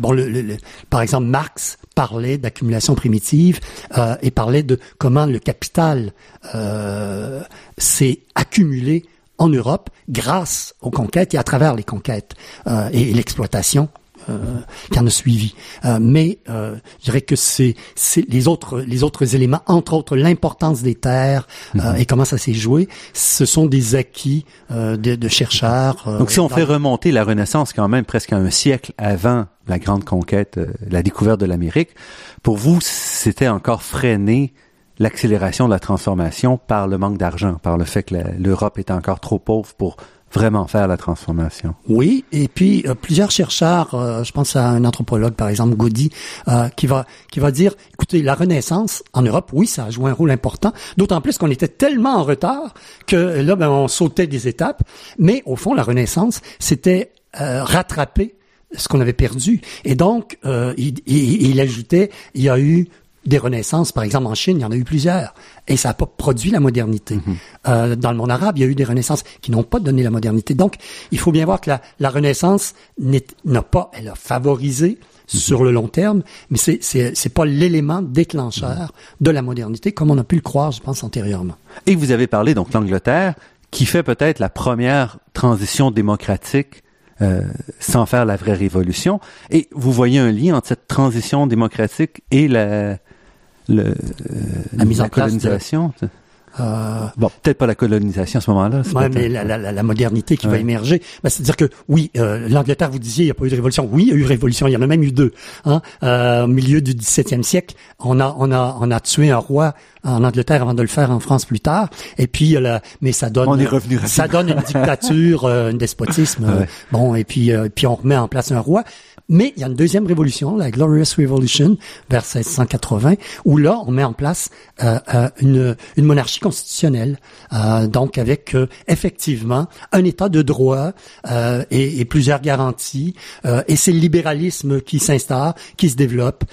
par exemple, Marx parlait d'accumulation primitive euh, et parlait de comment le capital euh, s'est accumulé en Europe grâce aux conquêtes et à travers les conquêtes et l'exploitation. Euh, qui en a suivi, Euh, mais euh, je dirais que c'est les autres les autres éléments, entre autres l'importance des terres euh, et comment ça s'est joué, ce sont des acquis euh, de, de chercheurs. Donc si on fait remonter la Renaissance quand même presque un siècle avant la grande conquête, euh, la découverte de l'Amérique, pour vous, c'était encore freiné l'accélération de la transformation par le manque d'argent, par le fait que l'Europe était encore trop pauvre pour vraiment faire la transformation. Oui, et puis euh, plusieurs chercheurs, euh, je pense à un anthropologue par exemple, Gaudy, euh, qui va qui va dire, écoutez, la Renaissance en Europe, oui, ça a joué un rôle important, d'autant plus qu'on était tellement en retard que là, ben, on sautait des étapes, mais au fond, la Renaissance, c'était euh, rattraper ce qu'on avait perdu, et donc euh, il, il- il ajoutait, il y a eu des renaissances, par exemple en Chine, il y en a eu plusieurs, et ça n'a pas produit la modernité. Euh, dans le monde arabe, il y a eu des renaissances qui n'ont pas donné la modernité. Donc, il faut bien voir que la, la Renaissance n'est- n'a pas, elle a favorisé sur le long terme, mais c'est c'est c'est pas l'élément déclencheur de la modernité comme on a pu le croire, je pense antérieurement. Et vous avez parlé donc l'Angleterre, qui fait peut-être la première transition démocratique euh, sans faire la vraie révolution. Et vous voyez un lien entre cette transition démocratique et la, le, euh, La mise en place de- colonisation. Euh, Bon, peut-être pas la colonisation à ce moment-là. Ouais, mais la, la, la, la modernité qui va émerger, ben, c'est-à-dire que oui, euh, l'Angleterre, vous disiez, il n'y a pas eu de révolution. Oui, il y a eu révolution. Il y en a même eu deux. Hein? Euh, au milieu du 17e siècle, on a, on a, on a tué un roi en Angleterre avant de le faire en France plus tard. Et puis, euh, la- mais ça donne, On est revenu ça donne une dictature, euh, un despotisme. *laughs* Ouais. bon, et puis, euh, puis on remet en place un roi. Mais il y a une deuxième révolution, la Glorious Revolution, vers 1680, où là, on met en place euh, euh, une, une monarchie constitutionnelle, euh, donc avec euh, effectivement un État de droit euh, et, et plusieurs garanties, euh, et c'est le libéralisme qui s'installe, qui se développe.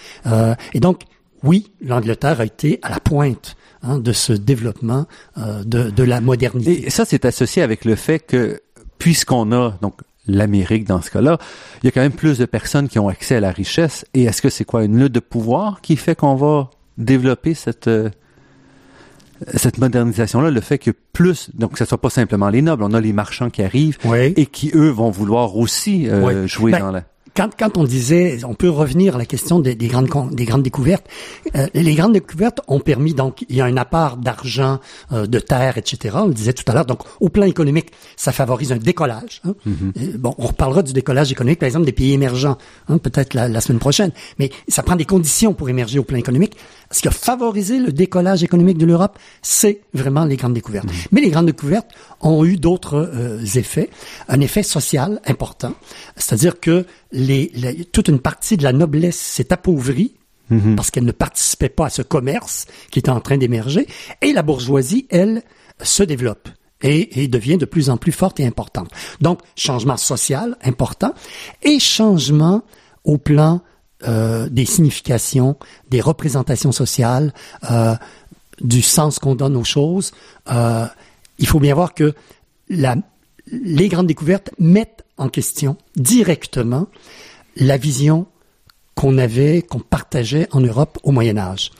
Et donc, oui, l'Angleterre a été à la pointe hein, de ce développement de, de la modernité. Et ça, c'est associé avec le fait que, puisqu'on a donc l'Amérique dans ce cas-là, il y a quand même plus de personnes qui ont accès à la richesse. Et est-ce que c'est quoi une lutte de pouvoir qui fait qu'on va développer cette euh, cette modernisation-là, le fait que plus, donc que ce soit pas simplement les nobles, on a les marchands qui arrivent Oui. et qui eux vont vouloir aussi euh, Oui. jouer Ben, dans la. Quand, quand on disait, on peut revenir à la question des, des grandes des grandes découvertes. Euh, les grandes découvertes ont permis donc il y a un apport d'argent, euh, de terre, etc. On le disait tout à l'heure. Donc au plan économique, ça favorise un décollage. hein. Euh, Bon, on reparlera du décollage économique, par exemple des pays émergents, hein, peut-être la, la semaine prochaine. Mais ça prend des conditions pour émerger au plan économique. Ce qui a favorisé le décollage économique de l'Europe, c'est vraiment les grandes découvertes. Mais les grandes découvertes ont eu d'autres euh, effets. Un effet social important, c'est-à-dire que les, les- toute une partie de la noblesse s'est appauvrie parce qu'elle ne participait pas à ce commerce qui était en train d'émerger, et la bourgeoisie, elle, se développe. Et, et devient de plus en plus forte et importante. Donc, changement social important et changement au plan euh, des significations, des représentations sociales, euh, du sens qu'on donne aux choses. Euh, il faut bien voir que les grandes découvertes mettent en question directement la vision qu'on avait, qu'on partageait en Europe au Moyen Âge.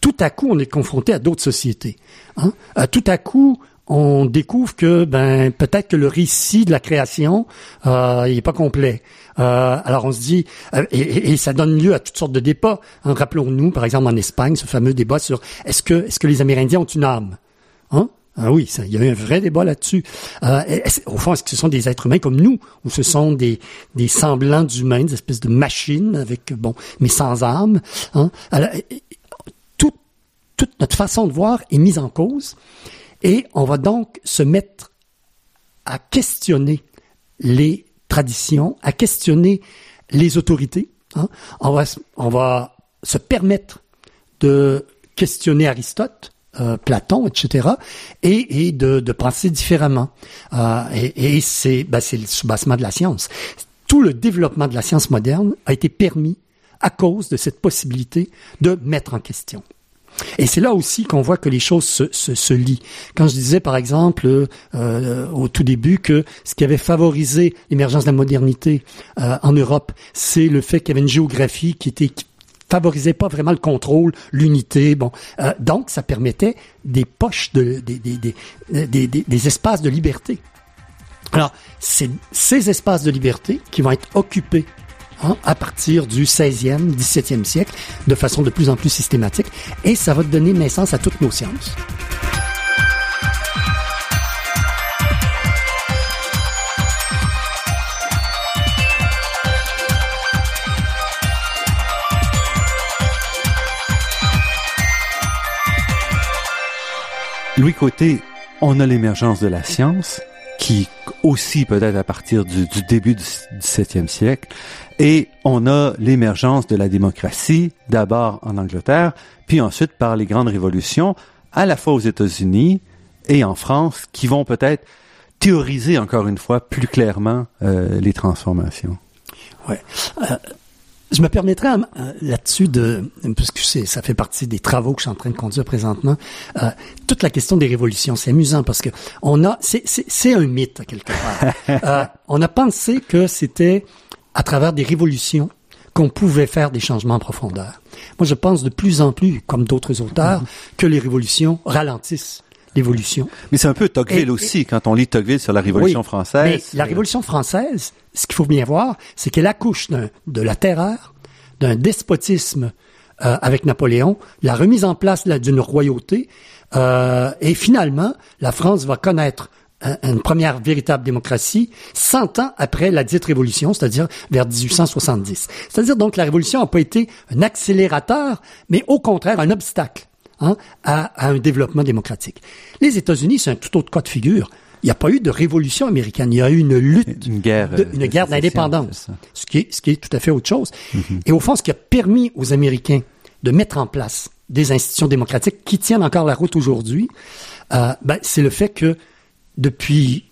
Tout à coup, on est confronté à d'autres sociétés. Hein? Tout à coup, on découvre que ben peut-être que le récit de la création euh, il est pas complet. Euh, alors on se dit euh, et, ça donne lieu à toutes sortes de débats. Hein, Rappelons-nous par exemple en Espagne ce fameux débat sur est-ce que est-ce que les Amérindiens ont une âme? Hein? Ah oui, ça, il y a eu un vrai débat là-dessus. Euh, au fond, est-ce que ce sont des êtres humains comme nous, ou ce sont des, des semblants d'humains, des espèces de machines avec bon, mais sans âme? Hein? Alors, toute notre façon de voir est mise en cause. Et on va donc se mettre à questionner les traditions, à questionner les autorités. Hein. On, va, se permettre de questionner Aristote, euh, Platon, etc., et, de, penser différemment. Euh, et, et c'est ben, le soubassement de la science. Tout le développement de la science moderne a été permis à cause de cette possibilité de mettre en question. Et c'est là aussi qu'on voit que les choses se, se, se, lient. Quand je disais, par exemple, euh, au tout début, que ce qui avait favorisé l'émergence de la modernité euh, en Europe, c'est le fait qu'il y avait une géographie qui était qui favorisait pas vraiment le contrôle, l'unité. Bon, euh, donc ça permettait des poches de des, des, des, des espaces de liberté. Alors, c'est ces espaces de liberté qui vont être occupés À partir du 16e, 17e siècle, de façon de plus en plus systématique, et ça va donner naissance à toutes nos sciences. Louis Côté, on a l'émergence de la science, qui aussi peut-être à partir du, début du XVIIe siècle, et on a l'émergence de la démocratie, d'abord en Angleterre, puis ensuite par les grandes révolutions, à la fois aux États-Unis et en France, qui vont peut-être théoriser encore une fois plus clairement euh, les transformations. Ouais. Euh, je me permettrais euh, là-dessus de, puisque ça fait partie des travaux que je suis en train de conduire présentement, euh, toute la question des révolutions. C'est amusant parce que on a, c'est un mythe quelque part. *laughs* euh, on a pensé que c'était à travers des révolutions qu'on pouvait faire des changements en profondeur. Moi, je pense de plus en plus, comme d'autres auteurs, mm-hmm. que les révolutions ralentissent l'évolution. Mais c'est un peu Tocqueville aussi, quand on lit Tocqueville sur la Révolution française. Mais la Révolution française, ce qu'il faut bien voir, c'est qu'elle accouche de la terreur, d'un despotisme euh, avec Napoléon, la remise en place d'une royauté, euh, et finalement, la France va connaître une première véritable démocratie 100 ans après la dite révolution, c'est-à-dire vers 1870. C'est-à-dire donc la révolution n'a pas été un accélérateur, mais au contraire un obstacle hein, à, un développement démocratique. Les États-Unis, c'est un tout autre cas de figure. Il n'y a pas eu de révolution américaine. Il y a eu une lutte, une guerre, une guerre d'indépendance, ce qui est ce qui est tout à fait autre chose. Mm-hmm. Et au fond, ce qui a permis aux Américains de mettre en place des institutions démocratiques qui tiennent encore la route aujourd'hui, euh, ben, c'est le fait que depuis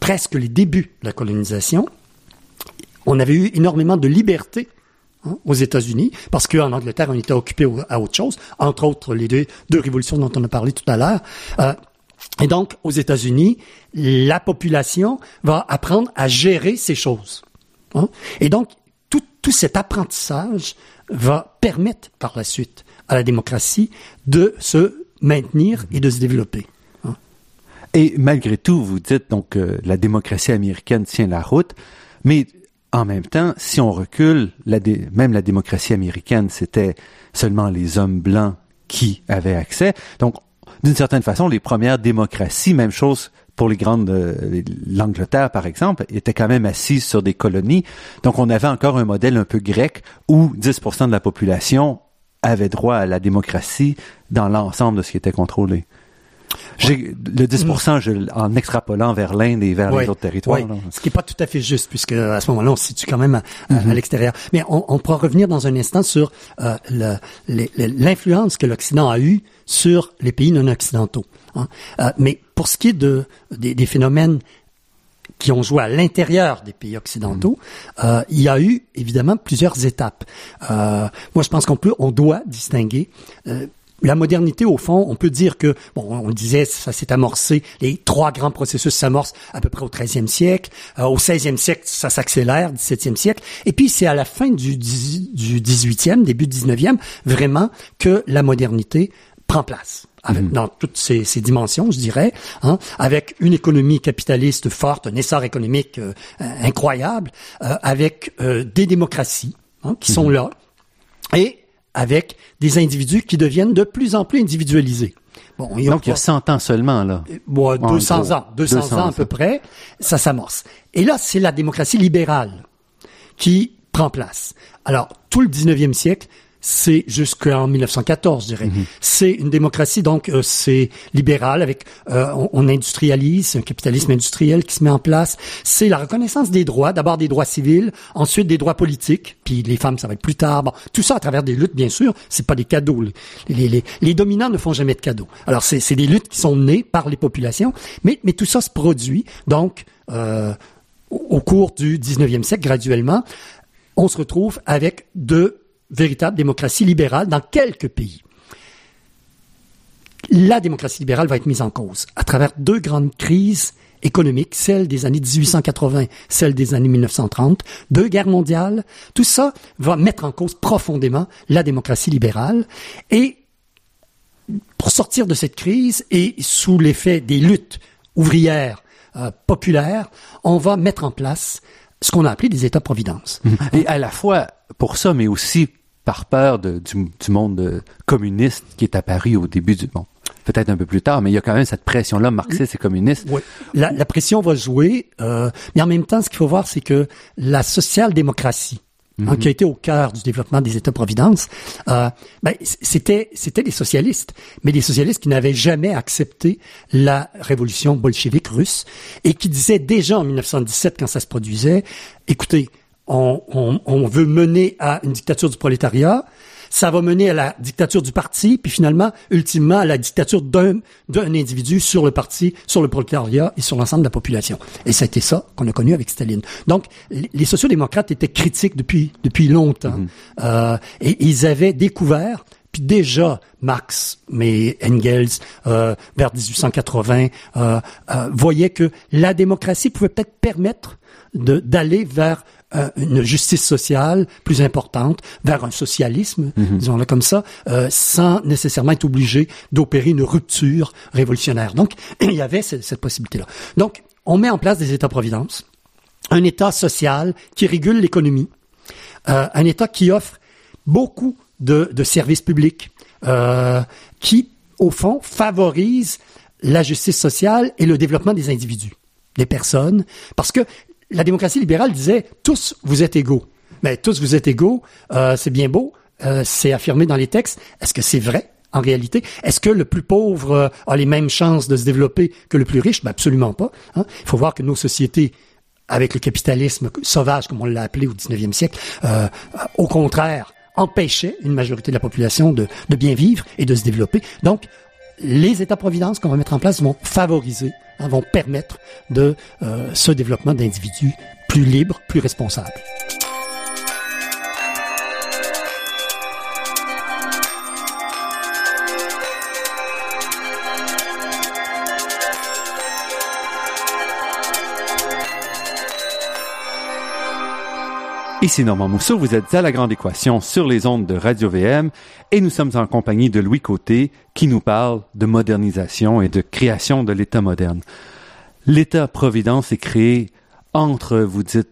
presque les débuts de la colonisation, on avait eu énormément de liberté hein, aux États-Unis, parce qu'en Angleterre, on était occupé à autre chose, entre autres les deux, révolutions dont on a parlé tout à l'heure. Euh, et donc, aux États-Unis, la population va apprendre à gérer ces choses. Hein. Et donc, tout, tout cet apprentissage va permettre par la suite à la démocratie de se maintenir et de se développer. Et malgré tout, vous dites donc que la démocratie américaine tient la route, mais en même temps, si on recule, la même la démocratie américaine, c'était seulement les hommes blancs qui avaient accès. Donc, d'une certaine façon, les premières démocraties, même chose pour les grandes, euh, l'Angleterre par exemple, étaient quand même assises sur des colonies. Donc on avait encore un modèle un peu grec où 10% de la population avait droit à la démocratie dans l'ensemble de ce qui était contrôlé. J'ai le 10% je, en extrapolant vers l'Inde et vers les autres territoires. Ce qui n'est pas tout à fait juste, puisque à ce moment-là, on se situe quand même à, mm-hmm. l'extérieur. Mais on, on, pourra revenir dans un instant sur euh, l'influence que l'Occident a eue sur les pays non occidentaux. Hein. Euh, mais pour ce qui est de, des, des phénomènes qui ont joué à l'intérieur des pays occidentaux, mm-hmm. euh, il y a eu évidemment plusieurs étapes. Moi, je pense qu'on peut, on doit distinguer la modernité, au fond, on peut dire que, bon, on le disait, ça s'est amorcé, les trois grands processus s'amorcent à peu près au 13e siècle. Euh, au 16e siècle, ça s'accélère, 17e siècle. Et puis, c'est à la fin du, du 18e, début 19e, vraiment, que la modernité prend place. Avec, mhm. dans toutes ces, ces, dimensions, je dirais, hein, avec une économie capitaliste forte, un essor économique euh, incroyable, euh, avec euh, des démocraties hein, qui sont mhm. là, et avec des individus qui deviennent de plus en plus individualisés. Bon, Donc, il y a 100 ans seulement, là. Bon, 200 ans, 200, ans à peu près, ça s'amorce. Et là, c'est la démocratie libérale qui prend place. Alors, tout le 19e siècle, c'est jusqu'en 1914, je dirais. Mhm. C'est une démocratie, donc euh, c'est libéral, avec euh, on, industrialise, c'est un capitalisme industriel qui se met en place. C'est la reconnaissance des droits, d'abord des droits civils, ensuite des droits politiques, puis les femmes, ça va être plus tard. Bon, tout ça à travers des luttes, bien sûr. C'est pas des cadeaux. Les, les, les, dominants ne font jamais de cadeaux. Alors c'est des luttes qui sont nées par les populations, mais, mais tout ça se produit donc euh, au cours du 19e siècle, graduellement, on se retrouve avec deux véritable démocratie libérale dans quelques pays. La démocratie libérale va être mise en cause à travers deux grandes crises économiques, celle des années 1880, celle des années 1930, deux guerres mondiales. Tout ça va mettre en cause profondément la démocratie libérale et pour sortir de cette crise et sous l'effet des luttes ouvrières euh, populaires, on va mettre en place ce qu'on a appelé des États-providence. Et à la fois pour ça, mais aussi par peur de, du, du, monde communiste qui est apparu au début du monde. Peut-être un peu plus tard, mais il y a quand même cette pression-là, marxiste et communiste. Oui. La, la pression va jouer, euh, mais en même temps, ce qu'il faut voir, c'est que la social-démocratie, hein, mhm. qui a été au cœur du développement des États-providence, euh, ben, c'était c'était des socialistes, mais des socialistes qui n'avaient jamais accepté la révolution bolchevique russe et qui disaient déjà en 1917 quand ça se produisait, écoutez, on, veut mener à une dictature du prolétariat, ça va mener à la dictature du parti, puis finalement, ultimement, à la dictature d'un, d'un individu sur le parti, sur le prolétariat et sur l'ensemble de la population. Et c'était ça qu'on a connu avec Staline. Donc, les sociodémocrates étaient critiques depuis, depuis longtemps. Mm-hmm. Euh, et ils avaient découvert puis déjà, Marx, mais Engels, euh, vers 1880, euh, euh, voyaient que la démocratie pouvait peut-être permettre d'aller vers euh, une justice sociale plus importante, vers un socialisme, mhm. disons-le comme ça, euh, sans nécessairement être obligé d'opérer une rupture révolutionnaire. Donc, *clears throat* il y avait cette, cette possibilité-là. Donc, on met en place des États-providence, un État social qui régule l'économie, euh, un État qui offre beaucoup de, de services publics, qui, au fond, favorise la justice sociale et le développement des individus des personnes, parce que la démocratie libérale disait tous vous êtes égaux. Mais tous vous êtes égaux, euh, c'est bien beau, euh, c'est affirmé dans les textes. Est-ce que c'est vrai en réalité? Est-ce que le plus pauvre euh, a les mêmes chances de se développer que le plus riche? Ben Absolument pas. Hein. Il faut voir que nos sociétés avec le capitalisme sauvage, comme on l'a appelé au 19e siècle, au contraire, empêchaient une majorité de la population de, de bien vivre et de se développer. Donc, les États-providence qu'on va mettre en place vont favoriser Hein, vont permettre de euh, ce développement d'individus plus libres, plus responsables. Ici Normand Mousseau, vous êtes à La Grande Équation sur les ondes de Radio VM et nous sommes en compagnie de Louis Côté qui nous parle de modernisation et de création de l'État moderne. L'État-providence est créé entre, vous dites,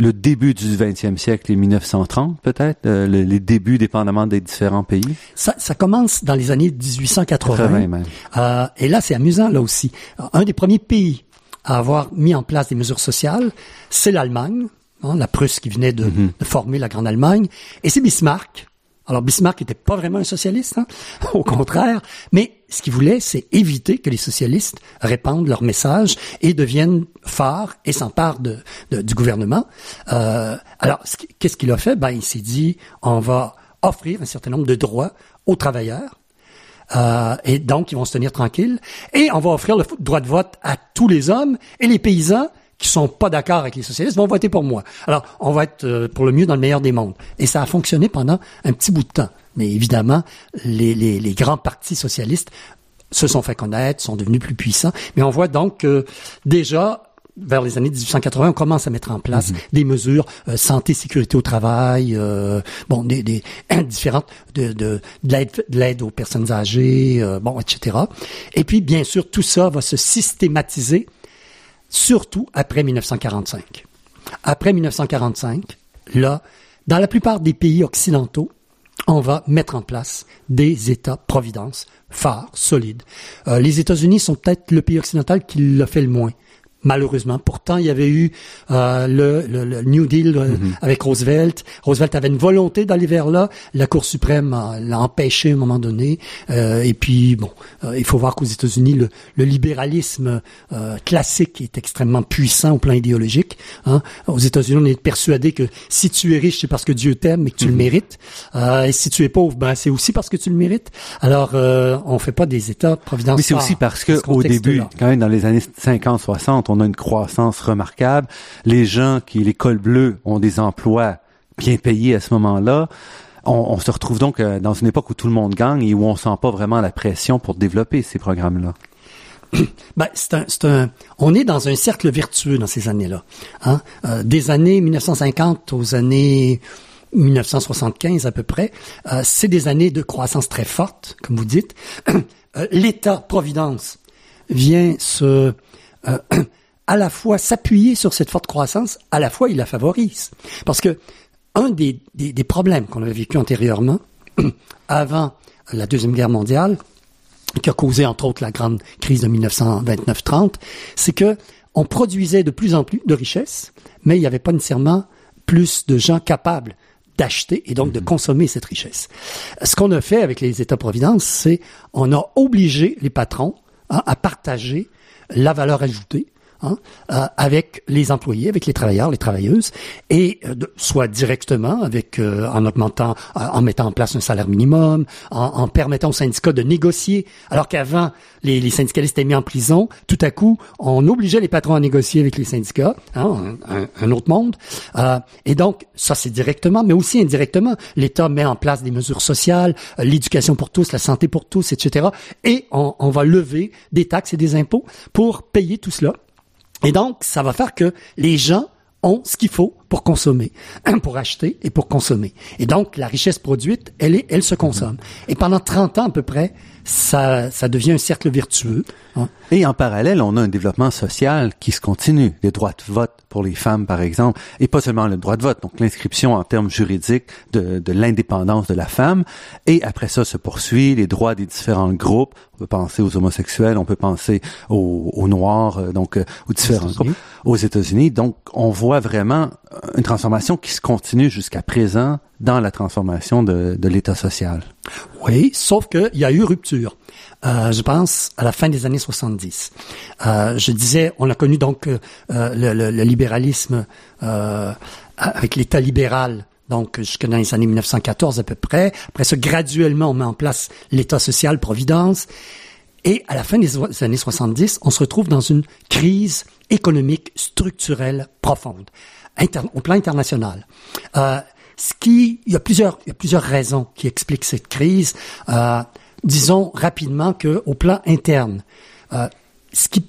le début du 20e siècle et 1930, peut-être, euh, les débuts dépendamment des différents pays? Ça, ça commence dans les années 1880. Euh, et là, c'est amusant, là aussi. Un des premiers pays à avoir mis en place des mesures sociales, c'est l'Allemagne, Hein, la Prusse qui venait mhm. de, former la Grande Allemagne, et c'est Bismarck. Alors Bismarck n'était pas vraiment un socialiste, hein, *laughs* au contraire, mais ce qu'il voulait, c'est éviter que les socialistes répandent leur message et deviennent forts et s'emparent de, du gouvernement. Euh, alors, qu'est-ce qu'il a fait? Ben, il s'est dit, on va offrir un certain nombre de droits aux travailleurs, euh, et donc ils vont se tenir tranquilles, et on va offrir le droit de vote à tous les hommes et les paysans qui sont pas d'accord avec les socialistes vont voter pour moi. Alors, on va être euh, pour le mieux dans le meilleur des mondes. Et ça a fonctionné pendant un petit bout de temps. Mais évidemment, les, les, les grands partis socialistes se sont fait connaître, sont devenus plus puissants. Mais on voit donc que déjà, vers les années 1880, on commence à mettre en place Mhm. des mesures euh, santé, sécurité au travail, euh, bon, des, des *coughs* différentes de, de, de l'aide, de l'aide aux personnes âgées, euh, bon, etc. Et puis, bien sûr, tout ça va se systématiser, surtout après 1945. Après 1945, là, dans la plupart des pays occidentaux, on va mettre en place des États-providence forts, solides. Euh, les États-Unis sont peut-être le pays occidental qui l'a fait le moins. Malheureusement. Pourtant, il y avait eu euh, le, le- le New Deal euh, avec Roosevelt. Roosevelt avait une volonté d'aller vers là. La Cour suprême euh, l'a empêché à un moment donné. Euh, et puis, bon, euh, il faut voir qu'aux États-Unis, le, le libéralisme euh, classique est extrêmement puissant au plan idéologique. hein. Aux États-Unis, on est persuadé que si tu es riche, c'est parce que Dieu t'aime et que tu le mérites. Euh, et si tu es pauvre, ben c'est aussi parce que tu le mérites. Alors, euh, on fait pas des États providence. Mais c'est aussi parce que au début, quand même dans les années 50-60, on a une croissance remarquable. Les gens qui les cols bleus ont des emplois bien payés à ce moment-là. On, se retrouve donc euh, dans une époque où tout le monde gagne et où on sent pas vraiment la pression pour développer ces programmes-là. *clears throat* Ben, c'est un, un, on est dans un cercle vertueux dans ces années-là. Hein? Euh, des années 1950 aux années 1975 à peu près, euh, c'est des années de croissance très forte, comme vous dites. *clears throat* L'État-providence vient se *clears throat* à la fois s'appuyer sur cette forte croissance, à la fois il la favorise. Parce que un des, des, des problèmes qu'on avait vécu antérieurement, *clears throat* avant la Deuxième Guerre mondiale, qui a causé entre autres la grande crise de 1929-30, c'est que on produisait de plus en plus de richesses, mais il n'y avait pas nécessairement plus de gens capables d'acheter et donc de consommer cette richesse. Ce qu'on a fait avec les États-providence, c'est on a obligé les patrons hein, à partager la valeur ajoutée hein, euh, avec les employés, avec les travailleurs, les travailleuses, et euh, soit directement avec euh, en augmentant, euh, en mettant en place un salaire minimum, en, en permettant aux syndicats de négocier, alors qu'avant les, les syndicalistes étaient mis en prison, tout à coup on obligeait les patrons à négocier avec les syndicats, hein, un, un- un autre monde, Euh, et donc ça c'est directement, mais aussi indirectement, l'État met en place des mesures sociales, euh, l'éducation pour tous, la santé pour tous, etc. Et on, on va lever des taxes et des impôts pour payer tout cela. Et donc, ça va faire que les gens ont ce qu'il faut pour consommer, pour acheter et pour consommer. Et donc, la richesse produite, elle, est, elle se consomme. Et pendant 30 ans à peu près, ça, ça devient un cercle vertueux. hein. Et en parallèle, on a un développement social qui se continue. Les droits de vote pour les femmes, par exemple, et pas seulement le droit de vote, donc l'inscription en termes juridiques de, de l'indépendance de la femme. Et après ça se poursuit les droits des différents groupes. On peut penser aux homosexuels, on peut penser aux, aux noirs, euh, donc euh, aux différents groupes aux États-Unis. Donc, on voit vraiment une transformation qui se continue jusqu'à présent dans la transformation de, l'État social. Oui, sauf qu'il y a eu rupture. Euh, je pense à la fin des années 70. Euh, je disais, on a connu donc euh, le, le- libéralisme euh, avec l'État libéral. Donc, jusque dans les années 1914 à peu près. Après ça, graduellement, on met en place l'État social, Providence. Et à la fin des années 70, on se retrouve dans une crise économique structurelle profonde, au plan international. Euh, ce qui, il y a plusieurs, il y a plusieurs raisons qui expliquent cette crise. Euh, disons rapidement que au plan interne, euh, ce qui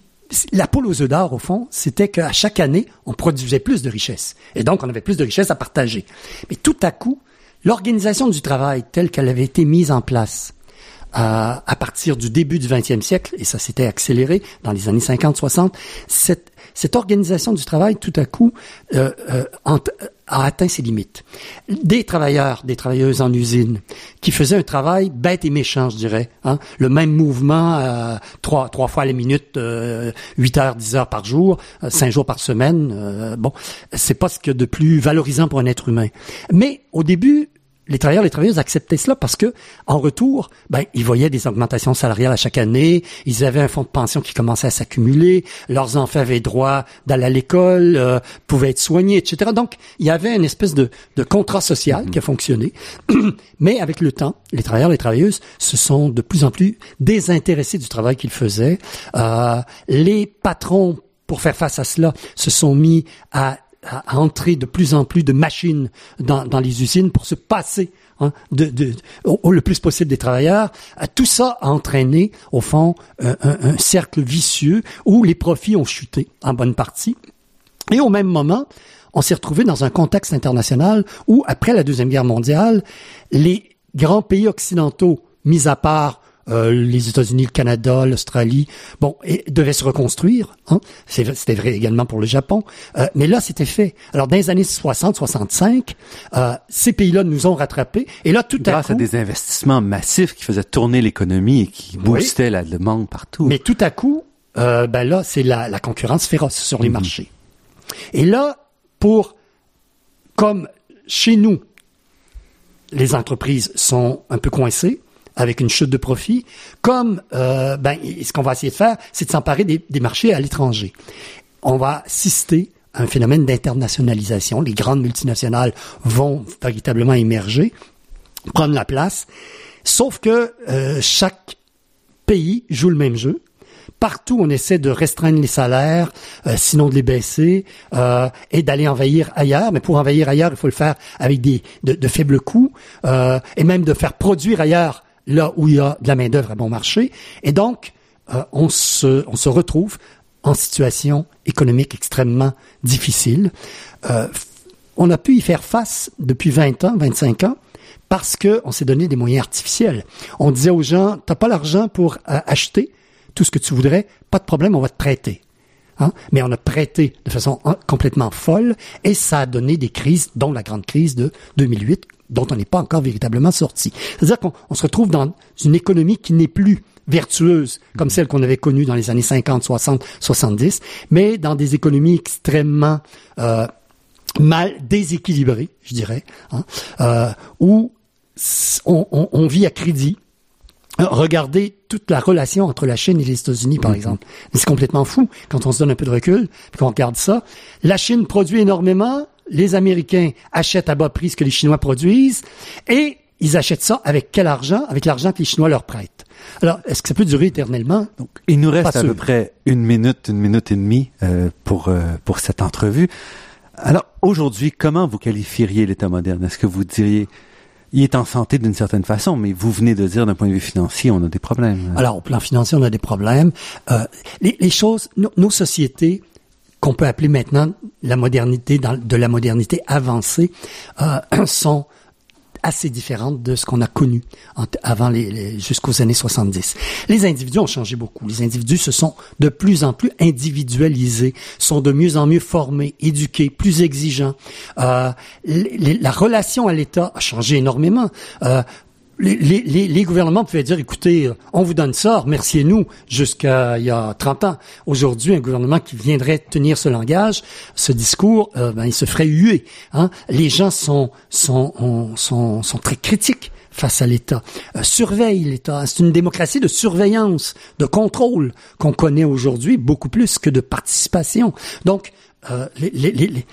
la poule aux œufs d'or, au fond, c'était qu'à chaque année, on produisait plus de richesses. Et donc, on avait plus de richesses à partager. Mais tout à coup, l'organisation du travail telle qu'elle avait été mise en place euh, à partir du début du 20e siècle, et ça s'était accéléré dans les années 50-60, cette, cette organisation du travail, tout à coup, euh, euh, ent- a atteint ses limites. Des travailleurs, des travailleuses en usine, qui faisaient un travail bête et méchant, je dirais. Hein? Le même mouvement, euh, trois, trois fois les minutes, euh, 8 heures, 10 heures par jour, euh, 5 jours par semaine. euh, bon, c'est pas ce a de plus valorisant pour un être humain. Mais au début, les travailleurs, les travailleuses acceptaient cela parce que, en retour, ben, ils voyaient des augmentations salariales à chaque année, ils avaient un fonds de pension qui commençait à s'accumuler, leurs enfants avaient droit d'aller à l'école, euh, pouvaient être soignés, etc. Donc, il y avait une espèce de, de contrat social qui a fonctionné. *clears throat* Mais avec le temps, les travailleurs, les travailleuses se sont de plus en plus désintéressés du travail qu'ils faisaient. Euh, les patrons, pour faire face à cela, se sont mis à à, entrer de plus en plus de machines dans, dans les usines pour se passer hein, de, au, le plus possible des travailleurs. Euh, tout ça a entraîné, au fond, un, un, cercle vicieux où les profits ont chuté en bonne partie. Et au même moment, on s'est retrouvé dans un contexte international où, après la Deuxième Guerre mondiale, les grands pays occidentaux, mis à part euh, les États-Unis, le Canada, l'Australie, bon, et devaient se reconstruire. Hein? C'était vrai également pour le Japon. Euh, mais là, c'était fait. Alors, dans les années 60-65, euh, ces pays-là nous ont rattrapés. Et là, tout à coup... Grâce à des investissements massifs qui faisaient tourner l'économie et qui boostaient la demande partout. Mais tout à coup, euh, ben là, c'est la, la, concurrence féroce sur les mhm. marchés. Et là, pour, comme chez nous, les entreprises sont un peu coincées, avec une chute de profit, comme euh, ben, ce qu'on va essayer de faire, c'est de s'emparer des, des, marchés à l'étranger. On va assister à un phénomène d'internationalisation. Les grandes multinationales vont véritablement émerger, prendre la place, sauf que euh, chaque pays joue le même jeu. Partout, on essaie de restreindre les salaires, euh, sinon de les baisser, euh, et d'aller envahir ailleurs. Mais pour envahir ailleurs, il faut le faire avec des de, de faibles coûts, euh, et même de faire produire ailleurs là où il y a de la main-d'œuvre à bon marché. Et donc, euh, on, se, on se retrouve en situation économique extrêmement difficile. Euh, on a pu y faire face depuis 20 ans, 25 ans, parce qu'on s'est donné des moyens artificiels. On disait aux gens, t'as pas l'argent pour euh, acheter tout ce que tu voudrais, pas de problème, on va te prêter. Hein? Mais on a prêté de façon hein, complètement folle et ça a donné des crises, dont la grande crise de 2008, dont on n'est pas encore véritablement sorti. C'est-à-dire qu'on se retrouve dans une économie qui n'est plus vertueuse comme celle qu'on avait connue dans les années 50, 60, 70, mais dans des économies extrêmement euh, mal déséquilibrées, je dirais, hein, euh, où on, on, on, vit à crédit. Regardez toute la relation entre la Chine et les États-Unis, par mm-hmm. exemple. C'est complètement fou quand on se donne un peu de recul, puis qu'on regarde ça. La Chine produit énormément, les Américains achètent à bas prix ce que les Chinois produisent et ils achètent ça avec quel argent? Avec l'argent que les Chinois leur prêtent. Alors, est-ce que ça peut durer éternellement? Donc, Il nous reste à peu près une minute, une minute et demie euh, pour euh, pour cette entrevue. Alors, aujourd'hui, comment vous qualifieriez l'État moderne? Est-ce que vous diriez il est en santé d'une certaine façon, mais vous venez de dire d'un point de vue financier, on a des problèmes. Alors, au plan financier, on a des problèmes. Euh, les, les, choses, nos sociétés qu'on peut appeler maintenant la modernité, de la modernité avancée, euh, *clears throat* sont assez différentes de ce qu'on a connu avant les, jusqu'aux années 70. Les individus ont changé beaucoup. Les individus se sont de plus en plus individualisés, sont de mieux en mieux formés, éduqués, plus exigeants. Euh, la relation à l'État a changé énormément. Euh, les, les, les, gouvernements pouvaient dire, écoutez, on vous donne ça, remerciez-nous, jusqu'à il y a 30 ans. Aujourd'hui, un gouvernement qui viendrait tenir ce langage, ce discours, euh, ben, il se ferait huer. Hein? Les gens sont, sont, sont, sont très critiques face à l'État, euh, surveille l'État. C'est une démocratie de surveillance, de contrôle qu'on connaît aujourd'hui beaucoup plus que de participation. Donc, euh, les,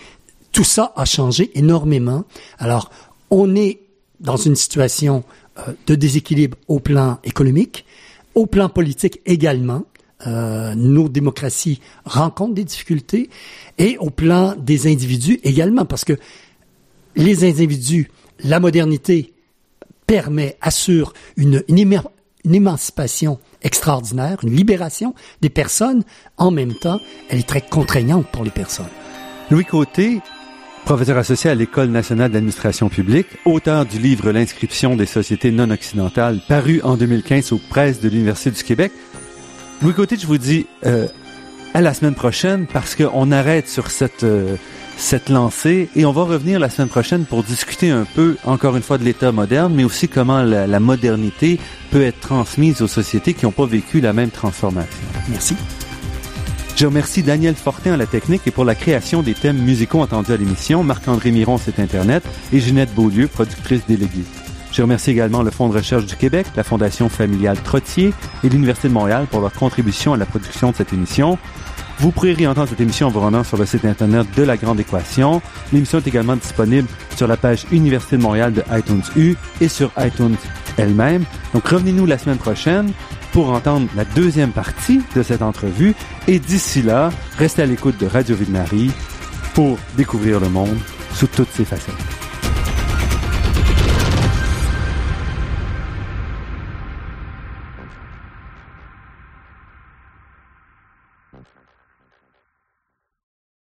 tout ça a changé énormément. Alors, on est dans une situation euh, de déséquilibre au plan économique, au plan politique également. Euh, nos démocraties rencontrent des difficultés et au plan des individus également, parce que les individus, la modernité permet, assure une, une, une émancipation extraordinaire, une libération des personnes. En même temps, elle est très contraignante pour les personnes. Louis Côté, professeur associé à l'École nationale d'administration publique, auteur du livre L'inscription des sociétés non occidentales, paru en 2015 aux presses de l'Université du Québec. Louis Côté, je vous dis euh, à la semaine prochaine parce qu'on arrête sur cette euh, cette lancée et on va revenir la semaine prochaine pour discuter un peu, encore une fois, de l'État moderne, mais aussi comment la, la modernité peut être transmise aux sociétés qui n'ont pas vécu la même transformation. Merci. Je remercie Daniel Fortin à la technique et pour la création des thèmes musicaux entendus à l'émission, Marc-André Miron, site Internet, et Ginette Beaulieu, productrice déléguée. Je remercie également le Fonds de recherche du Québec, la Fondation familiale Trottier et l'Université de Montréal pour leur contribution à la production de cette émission. Vous pourrez réentendre cette émission en vous rendant sur le site Internet de La Grande Équation. L'émission est également disponible sur la page Université de Montréal de iTunes U et sur iTunes elle-même. Donc revenez-nous la semaine prochaine pour entendre la deuxième partie de cette entrevue. Et d'ici là, restez à l'écoute de Radio Ville-Marie. pour découvrir le monde sous toutes ses facettes.